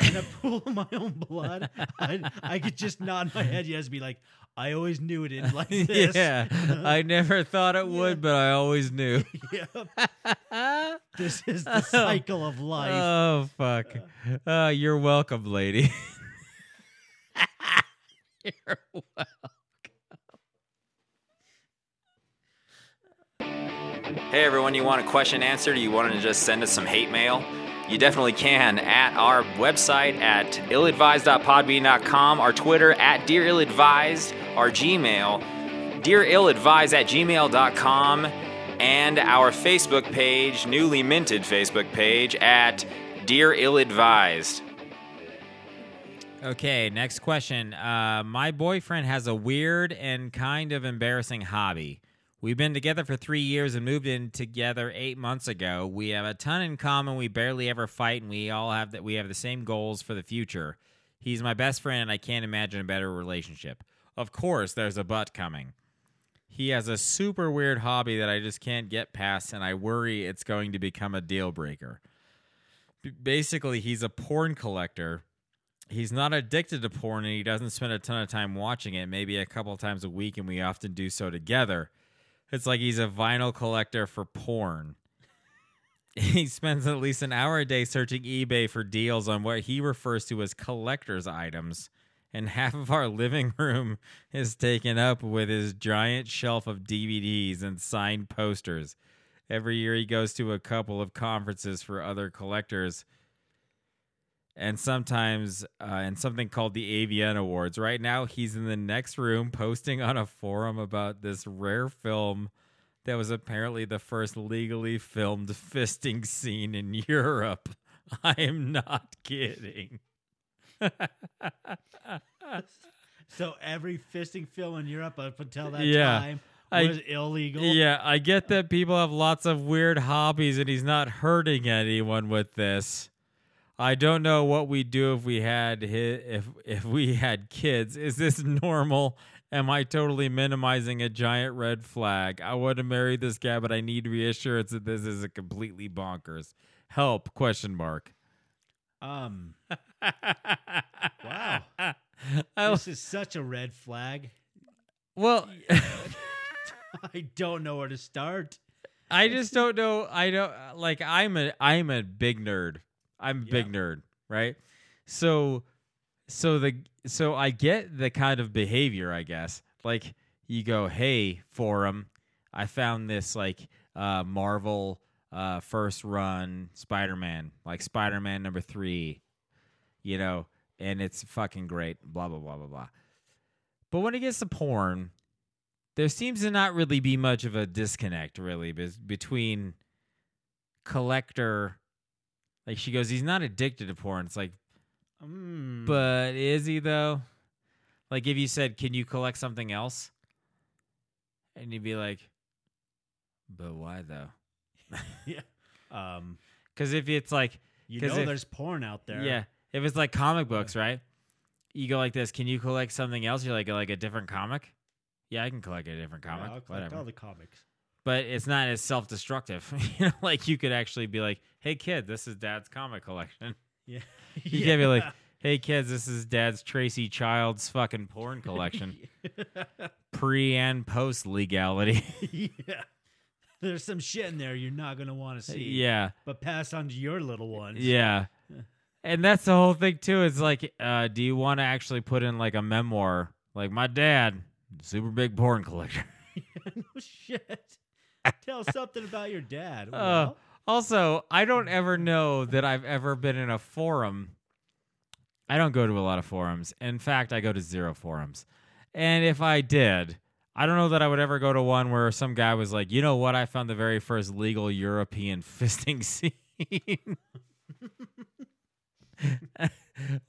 in a pool of my own blood, I, I could just nod my head yes, and be like, I always knew it ended like this. yeah, I never thought it would, but I always knew. Yep. This is the cycle of life. Oh fuck! Uh, you're welcome, lady. you're welcome. Hey everyone, you want a question answered? You want to just send us some hate mail? You definitely can at our website at illadvised.podbean.com, our Twitter at Dear Illadvised, our Gmail, dearilladvised at gmail.com, and our Facebook page, newly minted Facebook page at Dear Illadvised. Okay, next question. Uh, my boyfriend has a weird and kind of embarrassing hobby. We've been together for three years and moved in together eight months ago. We have a ton in common. We barely ever fight, and we all have that. We have the same goals for the future. He's my best friend, and I can't imagine a better relationship. Of course, there's a butt coming. He has a super weird hobby that I just can't get past, and I worry it's going to become a deal breaker. Basically, he's a porn collector he's not addicted to porn and he doesn't spend a ton of time watching it, maybe a couple times a week, and we often do so together. It's like he's a vinyl collector for porn. He spends at least an hour a day searching eBay for deals on what he refers to as collector's items, and half of our living room is taken up with his giant shelf of DVDs and signed posters. Every year he goes to a couple of conferences for other collectors and sometimes uh, in something called the AVN Awards. Right now, he's in the next room posting on a forum about this rare film that was apparently the first legally filmed fisting scene in Europe. I am not kidding. So every fisting film in Europe up until that Yeah. time I- was illegal. Yeah, I get that people have lots of weird hobbies and he's not hurting anyone with this. I don't know what we'd do if we had if if we had kids. Is this normal? Am I totally minimizing a giant red flag? I want to marry this guy, but I need reassurance that this isn't completely bonkers. Help? Question mark. Um. wow. I, This is such a red flag. well, I don't know where to start. I just don't know. I don't like. I'm a I'm a big nerd. I'm a big nerd, right? So, so the so I get the kind of behavior. I guess like you go, hey forum, I found this like uh, Marvel uh, first run Spider Man, like Spider Man number three, you know, and it's fucking great. Blah blah blah blah blah. But when it gets to porn, there seems to not really be much of a disconnect really bes- between collector like she goes he's not addicted to porn it's like Mm. but is he though like if you said can you collect something else and you'd be like but why though yeah. Um. because if it's like you know, if- there's porn out there. yeah if it's like comic books right you go like this can you collect something else you're like like a different comic yeah i can collect a different Yeah, comic I'll collect whatever all the comics. But it's not as self-destructive. you know, like you could actually be like, "Hey kid, this is Dad's comic collection." Yeah. You can't be like, "Hey kids, this is Dad's Tracy Child's fucking porn collection." Pre and post legality. yeah. There's some shit in there you're not gonna want to see. yeah, But pass on to your little ones. yeah. And that's the whole thing too. It's like, uh, do you want to actually put in like a memoir? Like my dad, super big porn collector. no shit. Tell something about your dad. Uh, Well, also, I don't ever know that I've ever been in a forum. I don't go to a lot of forums. In fact, I go to zero forums. And if I did, I don't know that I would ever go to one where some guy was like, you know what? I found the very first legal European fisting scene.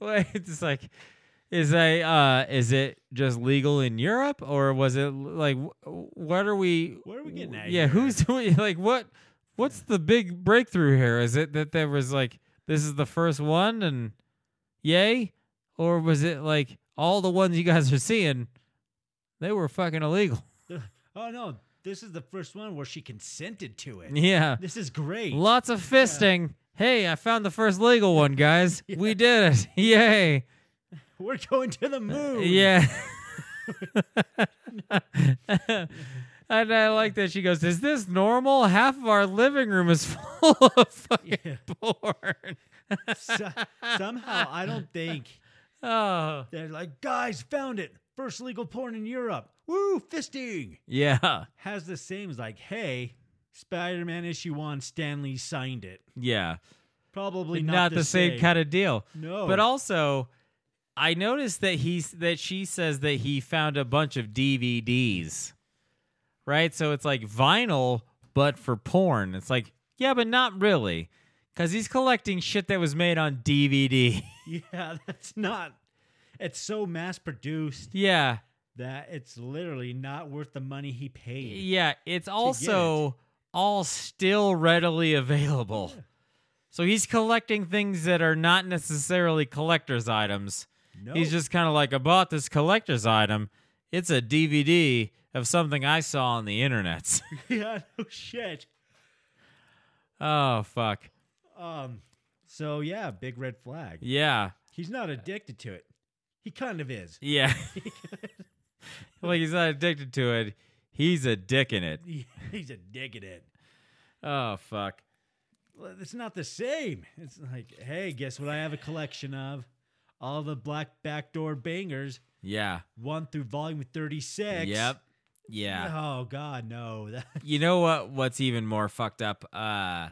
it's like, is a uh, is it just legal in Europe or was it like wh- what are we? Where are we getting at Yeah, here? who's doing like what? What's the big breakthrough here? Is it that there was like this is the first one and yay, or was it like all the ones you guys are seeing they were fucking illegal? oh no, this is the first one where she consented to it. Yeah, This is great. lots of fisting. Hey, I found the first legal one, guys. We did it. Yay. We're going to the moon. Yeah. and I like that she goes, Is this normal? Half of our living room is full of fucking porn. So- somehow, I don't think Oh. they're like, guys, found it. First legal porn in Europe. Woo, fisting. Yeah. Has the same as like, hey, Spider Man issue one, Stan Lee signed it. Yeah. Probably not, not, the same, kind of deal. No. But also, I noticed that he's that she says that he found a bunch of DVDs. Right? So it's like vinyl but for porn. It's like, yeah, but not really. Cuz he's collecting shit that was made on DVD. Yeah, that's not. It's so mass produced yeah. that it's literally not worth the money he paid. Yeah, it's also all still readily available. So he's collecting things that are not necessarily collector's items. No. He's just kind of like, I bought this collector's item. It's a DVD of something I saw on the internet. yeah, no shit. oh, fuck. Um. So yeah, big red flag. Yeah. He's not addicted to it. He kind of is. Yeah. like he's not addicted to it. He's a dick in it. He's addicted in it. Oh, fuck. It's not the same. It's like, hey, guess what? I have a collection of all the black backdoor bangers, Yeah. one through volume thirty six. Yep. Yeah. Oh God, no. You know what? What's even more fucked up? Uh,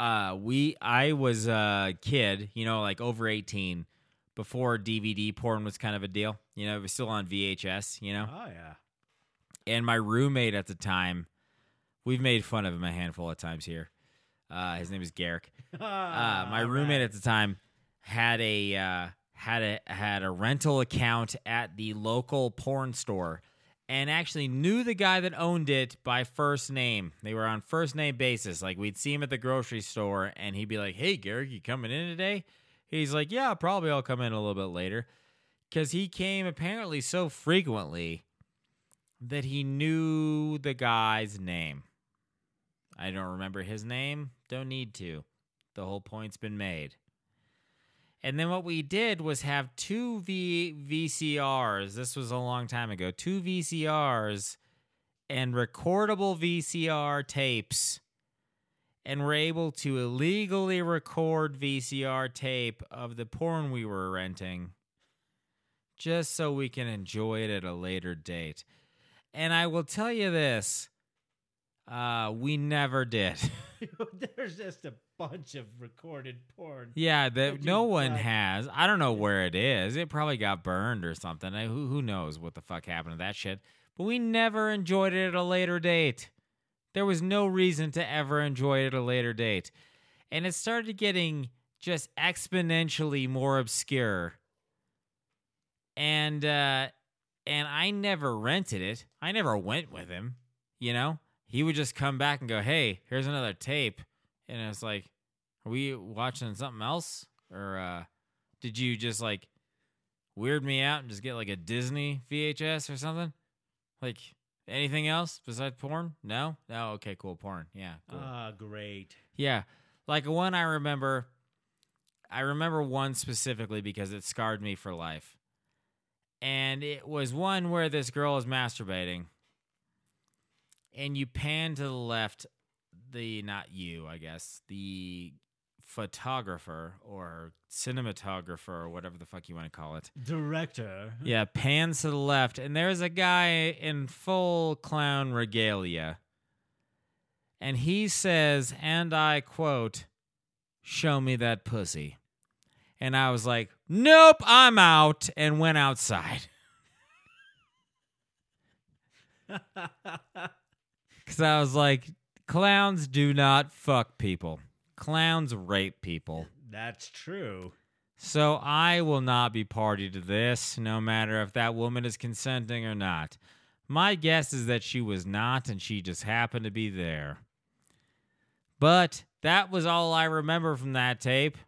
uh, we I was a kid, you know, like over eighteen, before DVD porn was kind of a deal. You know, it was still on VHS. You know, oh yeah. and my roommate at the time, we've made fun of him a handful of times here. Uh, his name is Garrick. Uh, my roommate at the time had a uh, had a had a rental account at the local porn store, and actually knew the guy that owned it by first name. They were on first name basis. Like we'd see him at the grocery store, and he'd be like, "Hey, Garrick, you coming in today?" He's like, "Yeah, probably I'll come in a little bit later," because he came apparently so frequently that he knew the guy's name. I don't remember his name. Don't need to. The whole point's been made. And then what we did was have two v- VCRs. This was a long time ago. Two VCRs and recordable VCR tapes. And we're able to illegally record VCR tape of the porn we were renting just so we can enjoy it at a later date. And I will tell you this uh, we never did. There's just a bunch of recorded porn. Yeah, that no one got. has. I don't know where it is. It probably got burned or something. I, who who knows what the fuck happened to that shit? But we never enjoyed it at a later date. There was no reason to ever enjoy it at a later date, and it started getting just exponentially more obscure. And uh, and I never rented it. I never went with him. You know, he would just come back and go, "Hey, here's another tape," and it's like, are we watching something else? Or uh did you just like weird me out and just get like a Disney VHS or something? Like anything else besides porn? No? No, okay, cool. Porn. Yeah. Cool. Ah, great. yeah. Like one I remember I remember one specifically because it scarred me for life. And it was one where this girl is masturbating. And you pan to the left the not you, I guess, the photographer or cinematographer or whatever the fuck you want to call it. Director. Yeah, pans to the left, and there's a guy in full clown regalia. And he says, and I quote, Show me that pussy. And I was like, Nope, I'm out, and went outside. Because I was like, Clowns do not fuck people, clowns rape people. That's true. So I will not be party to this, no matter if that woman is consenting or not. My guess is that she was not, and she just happened to be there. But that was all I remember from that tape,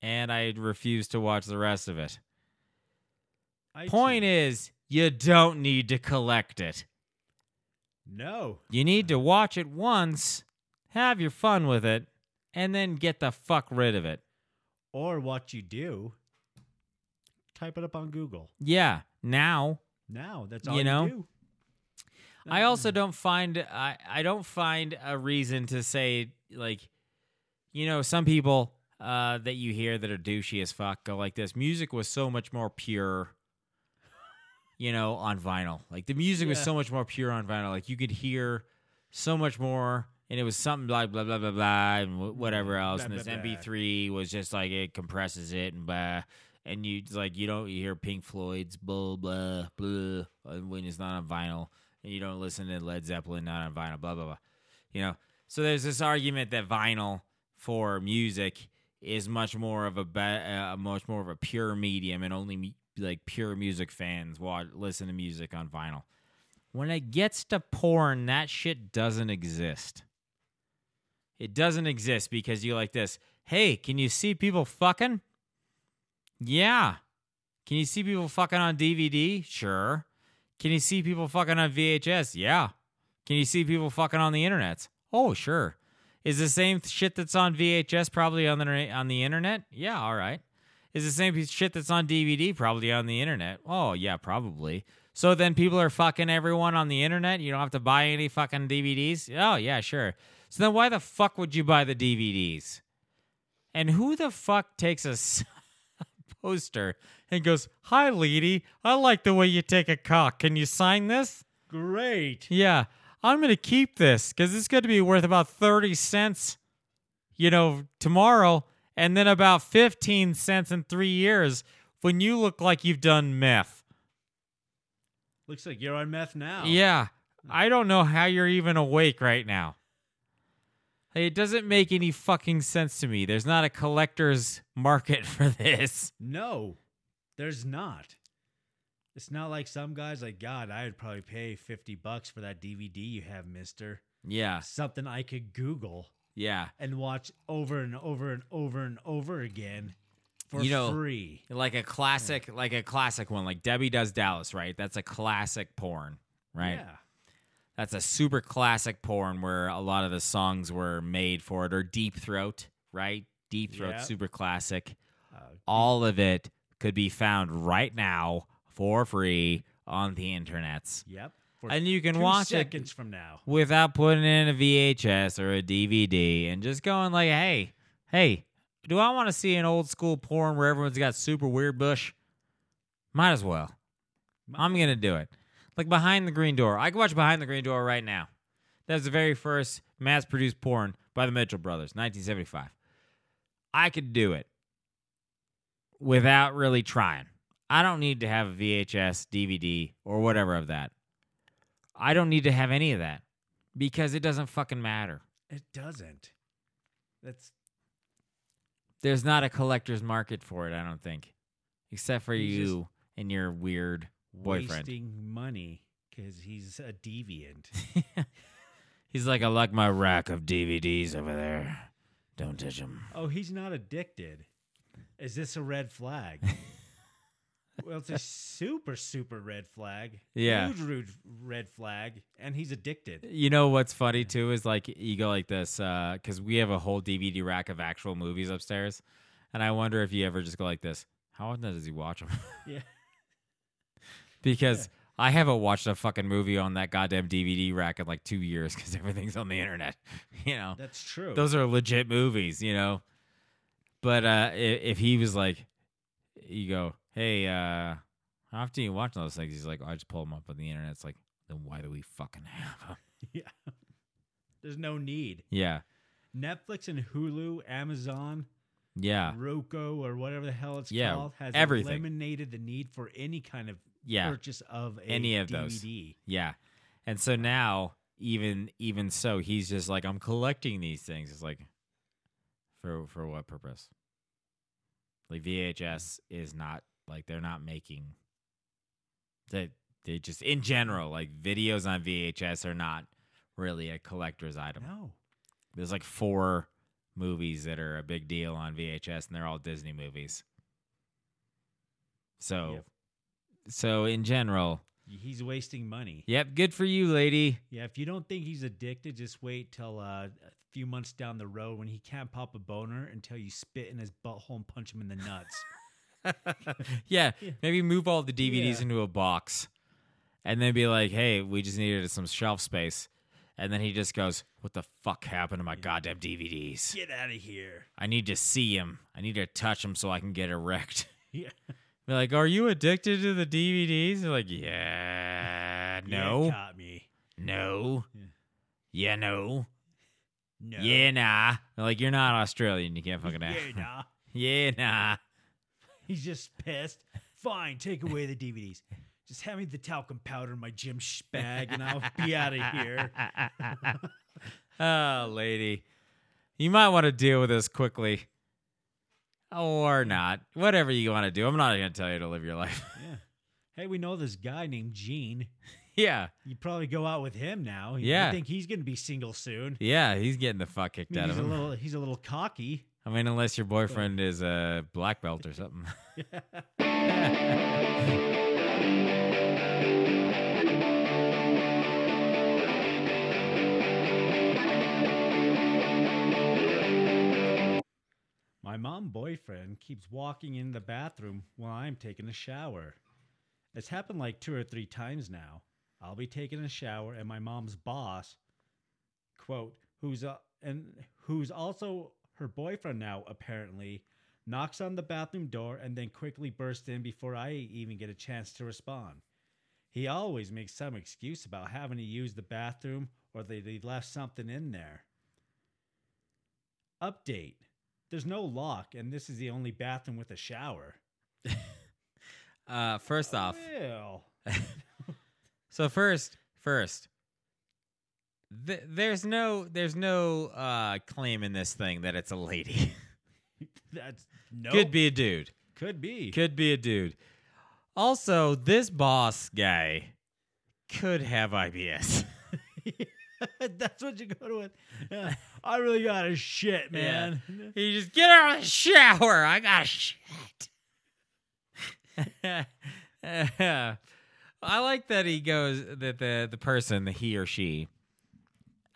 and I refused to watch the rest of it. I Point too- is, you don't need to collect it. No. You need to watch it once, have your fun with it, and then get the fuck rid of it. Or what you do, type it up on Google. Yeah. Now, Now that's You all you, know? do. I also don't find I I don't find a reason to say like you know some people uh that you hear that are douchey as fuck go like this music was so much more pure you know on vinyl. Like the music was so much more pure on vinyl. Like you could hear so much more and it was something like blah blah blah blah and whatever else Blah, and this blah, blah. mp3 was just like it compresses it and blah and you like you don't you hear pink floyd's blah blah blah uh, when it's not on vinyl and you don't listen to led zeppelin not on vinyl blah blah blah you know? So there's this argument that vinyl for music is much more of a be- uh, much more of a pure medium and only me- like pure music fans watch listen to music on vinyl. When it gets to porn that shit doesn't exist. It doesn't exist because you like this hey can you see people fucking? Yeah. Can you see people fucking on dvd sure. Can you see people fucking on vhs yeah. Can you see people fucking on the internet? Oh sure. Is the same shit that's on VHS probably on the on the internet? Yeah, all right. Is the same piece of shit that's on DVD probably on the internet? Oh yeah, probably. So then people are fucking everyone on the internet. You don't have to buy any fucking DVDs. Oh yeah, sure. So then why the fuck would you buy the DVDs? And who the fuck takes a poster and goes, "Hi, lady, I like the way you take a cock. Can you sign this?" Great. Yeah, I'm going to keep this because it's going to be worth about 30 cents, you know, tomorrow, and then about 15 cents in three years when you look like you've done meth. Looks like you're on meth now. Yeah, I don't know how you're even awake right now. Hey, It doesn't make any fucking sense to me. There's not a collector's market for this. No, there's not. It's not like some guys like God. I would probably pay fifty bucks for that DVD you have, Mister. Yeah, Something I could Google yeah. and watch over and over and over and over again for You know, free. Like a classic, like a classic one, like Debbie Does Dallas, right? That's a classic porn, right? Yeah. That's a super classic porn where a lot of the songs were made for it, or Deep Throat, right? Deep Throat, Yeah. super classic. Uh, All of it could be found right now for free on the internets. Yep. And you can watch it seconds from now. without putting in a VHS or a DVD and just going like, hey, hey, do I want to see an old school porn where everyone's got super weird bush? Might as well. I'm gonna do it. Like behind the green door. I can watch behind the green door right now. That's the very first mass produced porn by the Mitchell brothers, 1975. I could do it without really trying. I don't need to have a VHS, DVD, or whatever of that. I don't need to have any of that because it doesn't fucking matter. It doesn't. That's There's not a collector's market for it, I don't think. Except for He's you and your weird boyfriend. wasting money because he's a deviant. He's like, I like my rack of DVDs over there. Don't touch them. oh, he's not addicted. Is this a red flag? well, it's a super, super red flag. Yeah. Huge rude red flag. And he's addicted. You know what's funny too is like you go like this because we have a whole DVD rack of actual movies upstairs, and I wonder if you ever just go like this. How often does he watch them? Yeah. because I haven't watched a fucking movie on that goddamn DVD rack in like two years because everything's on the internet. You know, That's true. those are legit movies. You know, but uh, if, if he was like, you go, hey, uh, how often you watch those things? He's like, I just pull them up on the internet. It's like, then why do we fucking have them? yeah. There's no need. Yeah, Netflix and Hulu, Amazon, yeah, Roku, or whatever the hell it's Yeah, called, has everything. eliminated the need for any kind of yeah. purchase of a Any of DVD. those. Yeah. And so now even even so he's just like I'm collecting these things. It's like for for what purpose? Like VHS is not like they're not making they they just in general like videos on VHS are not really a collector's item. No. There's like four movies that are a big deal on VHS and they're all Disney movies. So Yep. so in general, He's wasting money. Yep, good for you, lady. Yeah, if you don't think he's addicted, just wait till uh, few months down the road when he can't pop a boner until you spit in his butthole and punch him in the nuts. yeah, maybe move all the DVDs Yeah. into a box, and then be like, "Hey, we just needed some shelf space," and then he just goes, "What the fuck happened to my goddamn DVDs? Get out of here. I need to see him. I need to touch him so I can get erect." Yeah. Be like, "Are you addicted to the DVDs?" They're like, "Yeah, no, Yeah, caught me. no, yeah, no, No. yeah, nah." They're like, "You're not Australian. You can't fucking Yeah, nah. yeah, nah. He's just pissed. Fine, take away the DVDs. Just hand me the talcum powder in my gym sh- bag and I'll be out of here. oh, lady. You might want to deal with this quickly. Or not. Whatever you want to do. I'm not going to tell you to live your life. Yeah. Hey, we know this guy named Gene. yeah. You probably go out with him now. Yeah. I think he's going to be single soon. Yeah, he's getting the fuck kicked I mean, out he's of a him. little he's a little cocky. I mean, unless your boyfriend is a black belt or something. My mom boyfriend keeps walking in the bathroom while I'm taking a shower. It's happened like two or three times now. I'll be taking a shower and my mom's boss, quote, who's uh, and who's also her boyfriend now apparently, knocks on the bathroom door and then quickly bursts in before I even get a chance to respond. He always makes some excuse about having to use the bathroom or that he left something in there. Update. There's no lock, and this is the only bathroom with a shower. uh, first off, so first, first, th- there's no, there's no uh, claim in this thing that it's a lady. that's no. Could be a dude. Could be. Could be a dude. Also, this boss guy could have IBS. that's what you go to. With. Yeah, I really got a shit, man. He just get out of the shower. I got a shit. I like that he goes that the the person, the he or she.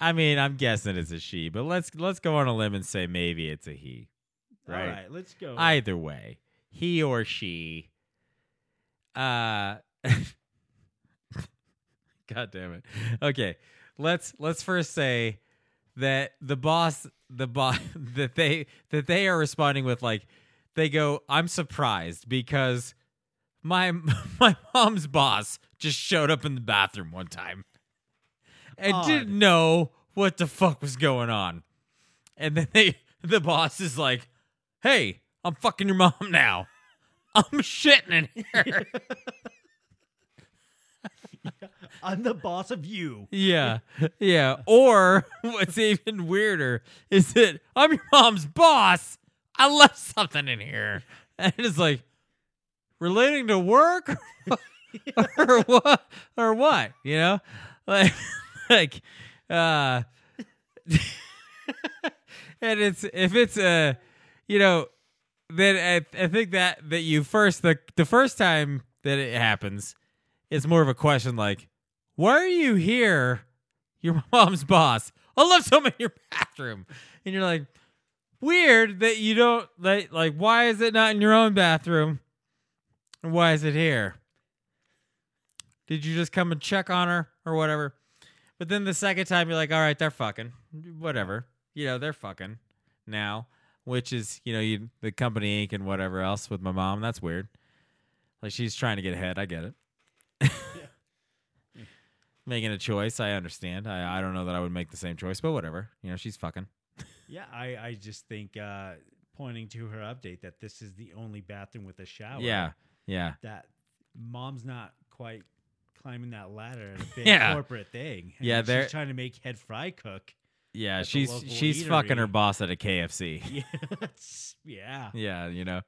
I mean, I'm guessing it's a she, but let's let's go on a limb and say maybe it's a he. All Right. right, let's go. Either way, he or she. Uh God damn it. Okay. Let's let's first say that the boss the boss that they that they are responding with like they go I'm surprised because my my mom's boss just showed up in the bathroom one time and Odd. didn't know what the fuck was going on. And then they the boss is like, "Hey, I'm fucking your mom now. I'm shitting in here." I'm the boss of you. yeah. Yeah. Or what's even weirder is that I'm your mom's boss. I left something in here. And it's like relating to work or what or what, you know? Like like uh and it's if it's a you know then I, I think that that you first the the first time that it happens it's more of a question like why are you here? Your mom's boss. I left some in your bathroom. And you're like weird that you don't like like why is it not in your own bathroom? And why is it here? Did you just come and check on her or whatever but then the second time you're like all right they're fucking. Whatever. You know they're fucking now which is you know you the company inc. and whatever else with my mom. That's weird. Like she's trying to get ahead. I get it. Making a choice. I understand. I, I don't know that i would make the same choice but whatever. You know she's fucking. Yeah, I, I just think uh, pointing to her update that this is the only bathroom with a shower. yeah. Yeah. That mom's not quite climbing that ladder at a big Yeah. corporate thing. Yeah, she's they're- trying to make head fry cook. yeah At the she's local she's fucking her eatery. boss at a kfc Yeah, that's- yeah. yeah you know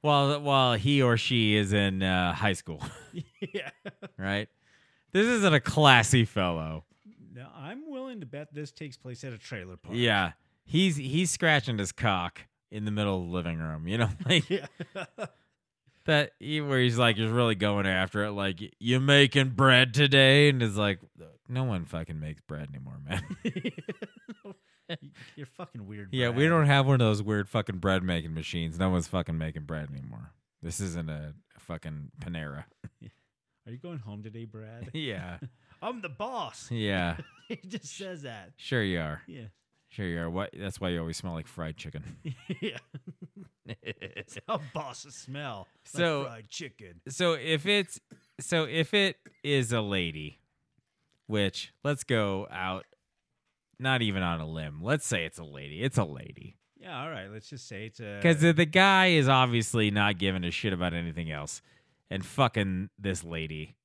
while while he or she is in uh, high school yeah. right this isn't a classy fellow No, I'm willing to bet this takes place at a trailer park. yeah he's he's scratching his cock in the middle of the living room you know like Yeah. That he, where he's like he's really going after it like you making bread today and it's like no one fucking makes bread anymore man You're fucking weird. Yeah, we don't have one of those weird fucking bread making machines. No one's fucking making bread anymore. This isn't a fucking Panera. Are you going home today, Brad? yeah. I'm the boss. Yeah. he just says that. Sure you are. Yeah. Sure you are. What that's why you always smell like fried chicken. yeah. It's how bosses smell. like So- fried chicken. so if it's so if it is a lady, which let's go out not even on a limb. Let's say it's a lady. It's a lady. Yeah. All right. Let's just say it's a. Because the guy is obviously not giving a shit about anything else and fucking this lady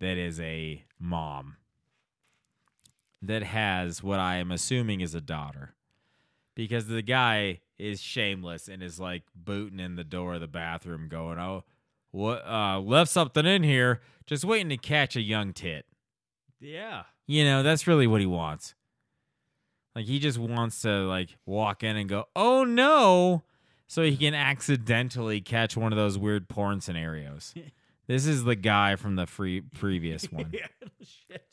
that is a mom that has what I am assuming is a daughter. Because the guy is shameless and is like booting in the door of the bathroom, going, Oh, what uh left something in here, just waiting to catch a young tit. yeah. You know, that's really what he wants. Like he just wants to like walk in and go, "Oh no." So he can accidentally catch one of those weird porn scenarios. this is the guy from the free previous one yeah. Shit.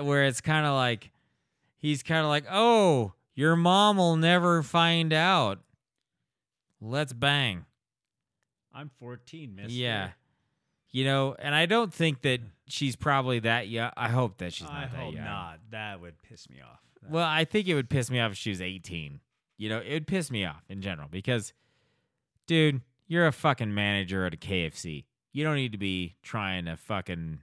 Where it's kind of like he's kind of like, "Oh, your mom will never find out. Let's bang." I'm 14, mister. Yeah. You know, and I don't think that she's probably that young. I hope that she's not I that hope young. not. That would piss me off. Well, I think it would piss me off if she was 18. You know, it would piss me off in general because, dude, you're a fucking manager at a KFC. You don't need to be trying to fucking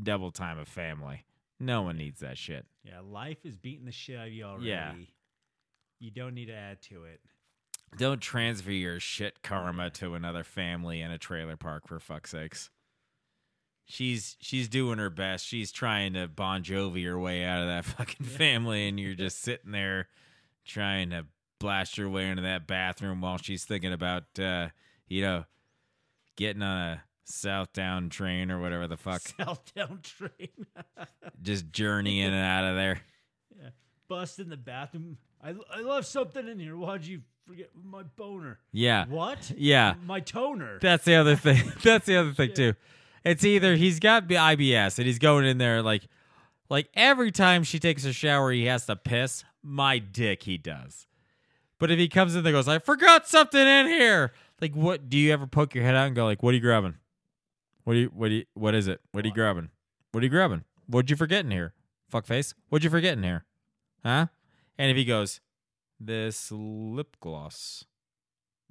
double time a family. No one needs that shit. Yeah, life is beating the shit out of you already. Yeah. You don't need to add to it. Don't transfer your shit karma to another family in a trailer park for fuck's sakes. She's she's doing her best. She's trying to Bon Jovi her way out of that fucking family, and you're just sitting there trying to blast your way into that bathroom while she's thinking about uh, you know getting on a Southdown train or whatever the fuck, Southdown train. just journeying out of there. Yeah. Bust in the bathroom. I, I left something in here. Why'd you forget my boner? Yeah, What? yeah. My toner. That's the other thing. That's the other thing too. It's either he's got IBS and he's going in there like, like every time she takes a shower, he has to piss. My dick, he does. But if he comes in there, and goes, I forgot something in here. Like, what? Do you ever poke your head out and go, like, what are you grabbing? What do you? What do you? What is it? What are you grabbing? What are you grabbing? What'd you forget in here? Fuck face. What'd you forget in here? Huh? And if he goes, this lip gloss.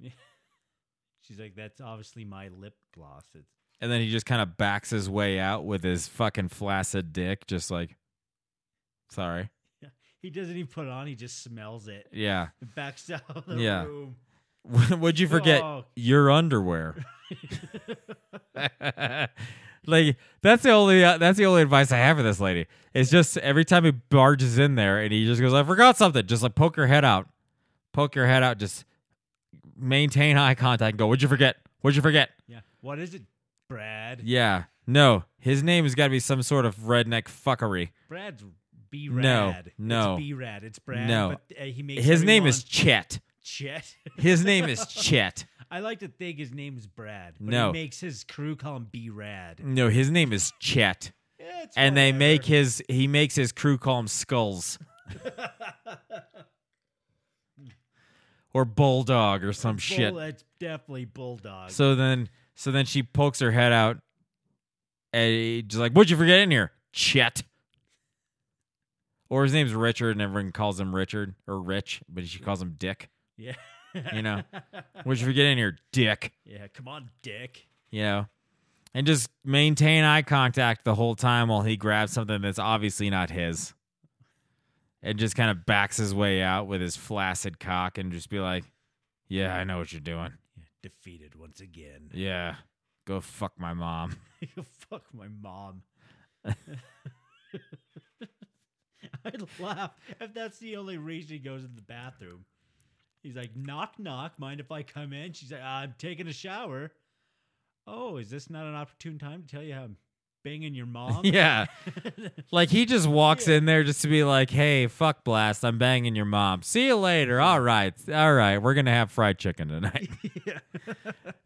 She's like, that's obviously my lip gloss. It's And then he just kind of backs his way out with his fucking flaccid dick, just like, sorry. he doesn't even put it on. He just smells it. Yeah. Backs out of the Yeah. room. What'd you forget? Oh. Your underwear. like that's the only uh, that's the only advice I have for this lady. It's just every time he barges in there and he just goes, "I forgot something." Just like poke your head out, poke your head out. Just maintain eye contact and go, "What'd you forget? What'd you forget?" Yeah. What is it, Brad? Yeah, no, his name has got to be some sort of redneck fuckery. Brad's B No, Rad. no. It's B Rad. It's Brad. No. But uh, he makes His name is Chet. Chet. His name is Chet. I like to think his name is Brad. But No. He makes his crew call him B Rad. No, his name is Chet. and they make his he makes his crew call him Skulls. or Bulldog or some shit. It's definitely Bulldog. So then so then she pokes her head out and he's just like, What'd you forget in here? Chet. Or his name's Richard and everyone calls him Richard or Rich, but she calls him Dick. Yeah. You know. What'd you forget in here? Dick. yeah. Come on, Dick. you know, and just maintain eye contact the whole time while he grabs something that's obviously not his. And just kind of backs his way out with his flaccid cock and just be like, Yeah, I know what you're doing. Defeated once again. Yeah. Go fuck my mom. Go fuck my mom. I'd laugh if that's the only reason he goes in the bathroom. He's like, knock, knock. Mind if I come in? She's like, I'm taking a shower. Oh, is this not an opportune time to tell you how I'm banging your mom? yeah. Like he just walks in there just to be like, Hey, fuck blast, I'm banging your mom. See you later. All right. All right. We're gonna have fried chicken tonight. yeah.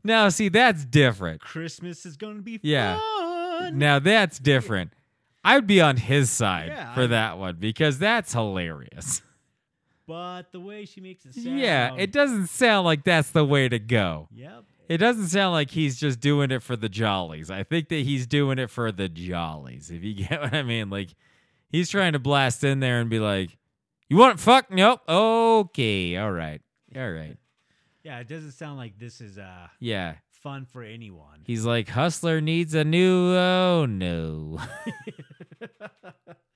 now see, that's different. Christmas is going to be Yeah. fun. Now that's different. I would be on his side Yeah, for I- that one because that's hilarious. But the way she makes it sound. Yeah, it doesn't sound like that's the way to go. Yep. It doesn't sound like he's just doing it for the jollies. I think that he's doing it for the jollies. If you get what I mean, like he's trying to blast in there and be like, "You want it? fuck? Nope. Okay. All right. All right. Yeah, it doesn't sound like this is uh Yeah." fun for anyone. He's like, "Hustler needs a new oh no."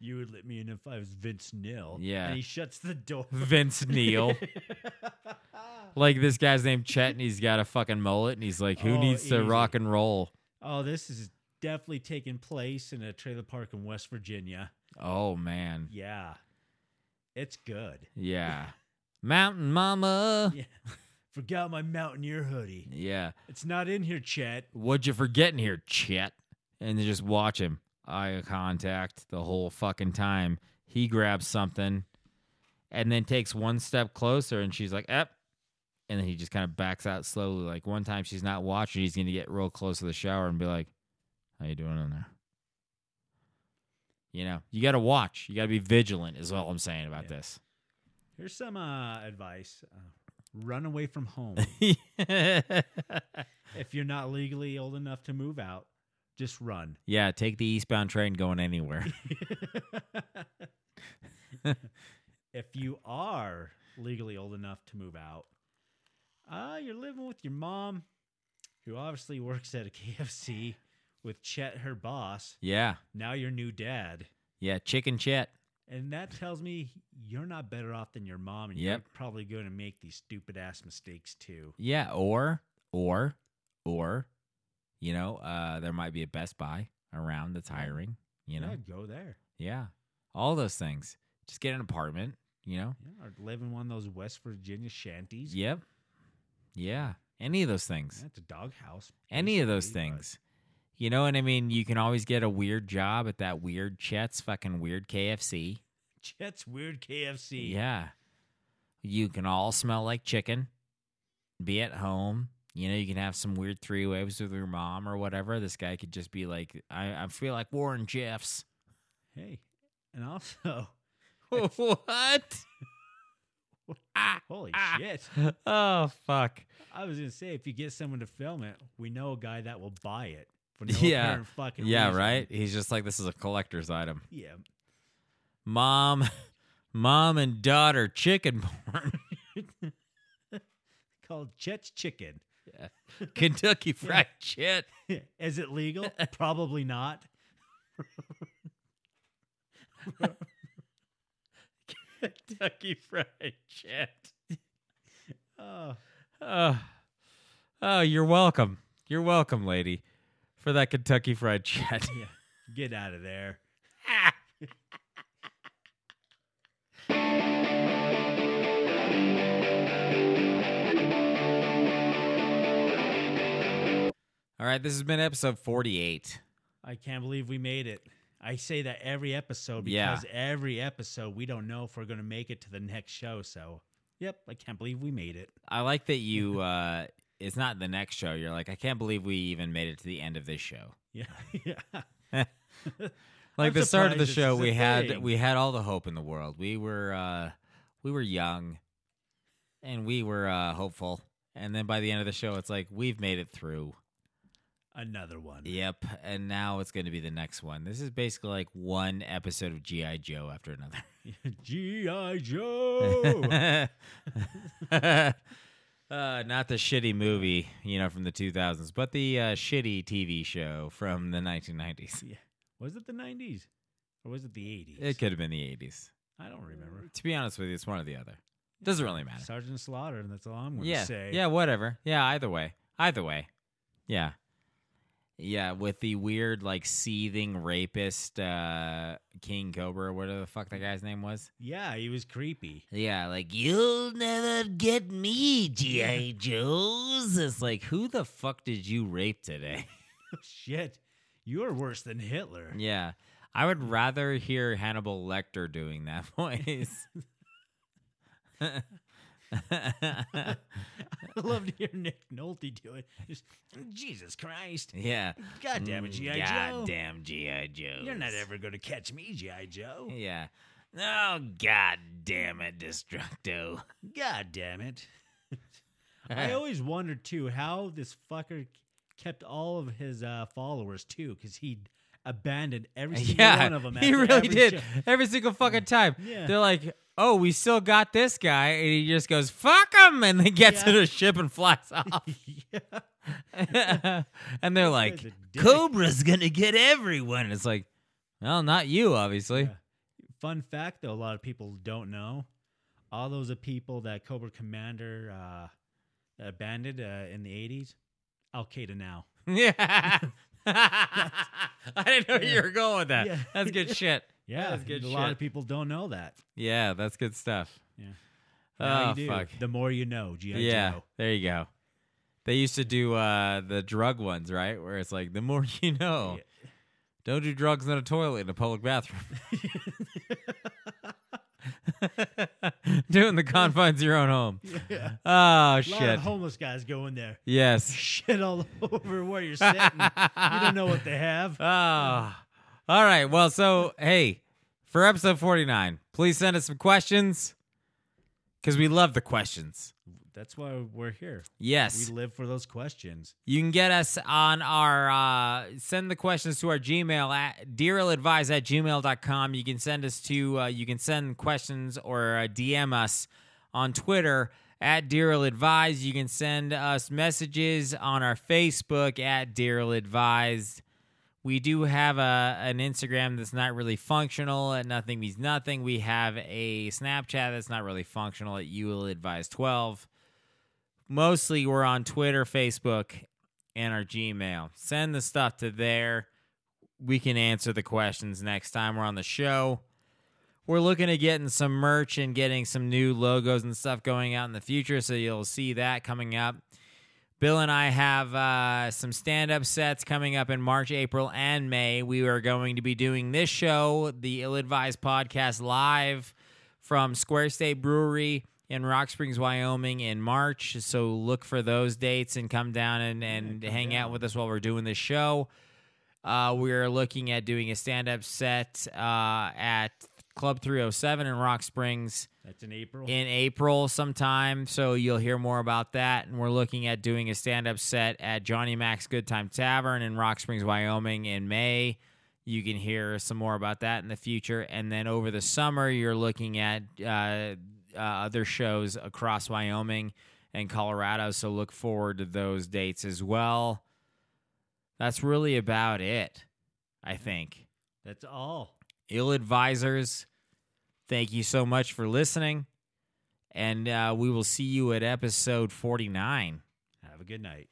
you would let me in if I was Vince Neil. Yeah. And he shuts the door. Vince Neil. like this guy's named Chet and he's got a fucking mullet and he's like, "Who Oh, needs to rock and roll?" Oh, this is definitely taking place in a trailer park in West Virginia. Oh man. Yeah. It's good. Yeah. Mountain Mama. Yeah. Forgot my Mountaineer hoodie. Yeah. It's not in here, Chet. What'd you forget in here, Chet? And then just watch him. Eye contact the whole fucking time. He grabs something and then takes one step closer and she's like, Ep. And then he just kind of backs out slowly. Like one time she's not watching, he's gonna get real close to the shower and be like, How you doing in there? You know, you gotta watch. You gotta be vigilant, is all I'm saying about Yeah. this. Here's some uh, advice uh, run away from home. if you're not legally old enough to move out, just run. yeah, take the eastbound train going anywhere. if you are legally old enough to move out, uh, you're living with your mom, who obviously works at a KFC with Chet, her boss. yeah. Now your new dad. Yeah, chicken Chet. And that tells me you're not better off than your mom, and Yep. you're probably going to make these stupid ass mistakes too. Yeah, or or or you know, uh there might be a Best Buy around that's hiring, you know. Yeah, go there. Yeah. All those things. Just get an apartment, you know. Yeah, or live in one of those West Virginia shanties. Yep. Yeah. Any of those things. Yeah, it's a doghouse. Any of those basically, but- things. You know what I mean? You can always get a weird job at that weird Chet's fucking weird KFC. Chet's weird KFC. Yeah. You can all smell like chicken. Be at home. You know, you can have some weird three waves with your mom or whatever. This guy could just be like, I, I feel like Warren Jeffs. Hey, and also, what? Ah, holy ah. shit! Oh, fuck. I was gonna say if you get someone to film it, we know a guy that will buy it for no Yeah. fucking Yeah, reason. right? He's just like, this is a collector's item. Yeah, Mom, mom and daughter chicken porn. called Chet's Chicken. Kentucky Fried Chet. Is it legal? Probably not. Kentucky Fried Chet. Oh, Oh, oh, you're welcome. You're welcome, lady, for that Kentucky Fried Chet. yeah. Get out of there. All right, this has been episode 48. I can't believe we made it. I say that every episode Yeah. because every episode we don't know if we're going to make it to the next show. So, yep, I can't believe we made it. I like that you. uh It's not the next show. You're like, I can't believe we even made it to the end of this show. Yeah, yeah. Like I'm the start of the show, we had thing. we had all the hope in the world. We were uh we were young, and we were uh hopeful. And then by the end of the show, it's like we've made it through. Another one. Yep, and now it's going to be the next one. This is basically like one episode of GI Joe after another. G.I. Joe. uh, not the shitty movie, you know, from the 2000s, but the uh, shitty TV show from the 1990s. yeah. Was it the 90s? Or was it the 80s? It could have been the 80s. I don't remember. To be honest with you, it's one or the other. Doesn't really matter. Sergeant Slaughter, and that's all I'm going to Yeah, say. yeah, whatever. Yeah, either way, either way. Yeah, yeah. With the weird, like seething rapist uh, King Cobra, whatever the fuck that guy's name was. Yeah, he was creepy. Yeah, like you'll never get me, GI Joes. It's like, who the fuck did you rape today? Shit. You're worse than Hitler. yeah, I would rather hear Hannibal Lecter doing that voice. I love to hear Nick Nolte do it. Just, Jesus Christ. yeah. God damn it, G.I. Joe. Mm, Goddamn G.I. Joe. You're not ever going to catch me, G.I. Joe. Yeah. Oh, god damn it, Destructo. God damn it. I always wondered, too, how this fucker kept all of his uh, followers, too, because he abandoned every single Yeah, one of them. he really every did. show. Every single fucking time. Yeah. They're like, oh, we still got this guy. And he just goes, fuck him. And then gets Yeah. to the ship and flies off. and they're like, guy's a dick. Cobra's going to get everyone. And it's like, well, not you, obviously. Yeah. Fun fact, though, a lot of people don't know. All those people that Cobra Commander uh, abandoned uh, in the 80s. Al Qaeda now. Yeah. I didn't know you were going with that. Yeah. That's good shit. Yeah, That's good a lot of people don't know that. Yeah, that's good stuff. Yeah. Oh, Now fuck. The more you know, G.I. yeah, Joe. there you go. They used to do uh, the drug ones, right? Where it's like, the more you know. Yeah. Don't do drugs in a toilet in a public bathroom. Do it in the confines of your own home. Yeah. Oh, A lot shit. of homeless guys go in there. yes. Shit all over where you're sitting. you don't know what they have. Oh. All right. Well, so, hey, for episode 49, please send us some questions because we love the questions. That's why we're here. Yes. We live for those questions. You can get us on our, uh, send the questions to our Gmail at deariladvise at gmail.com. You can send us to, uh, you can send questions or uh, DM us on Twitter at deariladvise. You can send us messages on our Facebook at deariladvised. We do have a an Instagram that's not really functional at Nothing Means Nothing. We have a Snapchat that's not really functional at You Will Advise 12 mostly we're on Twitter, Facebook, and our Gmail. Send the stuff to there. We can answer the questions next time we're on the show. We're looking at getting some merch and getting some new logos and stuff going out in the future, so you'll see that coming up. Bill and I have uh, some stand up sets coming up in March, April, and May. We are going to be doing this show, the Ill Advised Podcast, live from Square State Brewery in Rock Springs, Wyoming in March. So look for those dates and come down and, and hang out with us while we're doing this show. Uh, we're looking at doing a stand up set uh, at Club 307 in Rock Springs That's in April. in April sometime. So you'll hear more about that. And we're looking at doing a stand up set at Johnny Mac's Good Time Tavern in Rock Springs, Wyoming in May. You can hear some more about that in the future. And then over the summer, you're looking at uh, uh, other shows across Wyoming and Colorado. So look forward to those dates as well. That's really about it, I think. That's all. Ill Advisors, thank you so much for listening. And uh, we will see you at episode 49. Have a good night.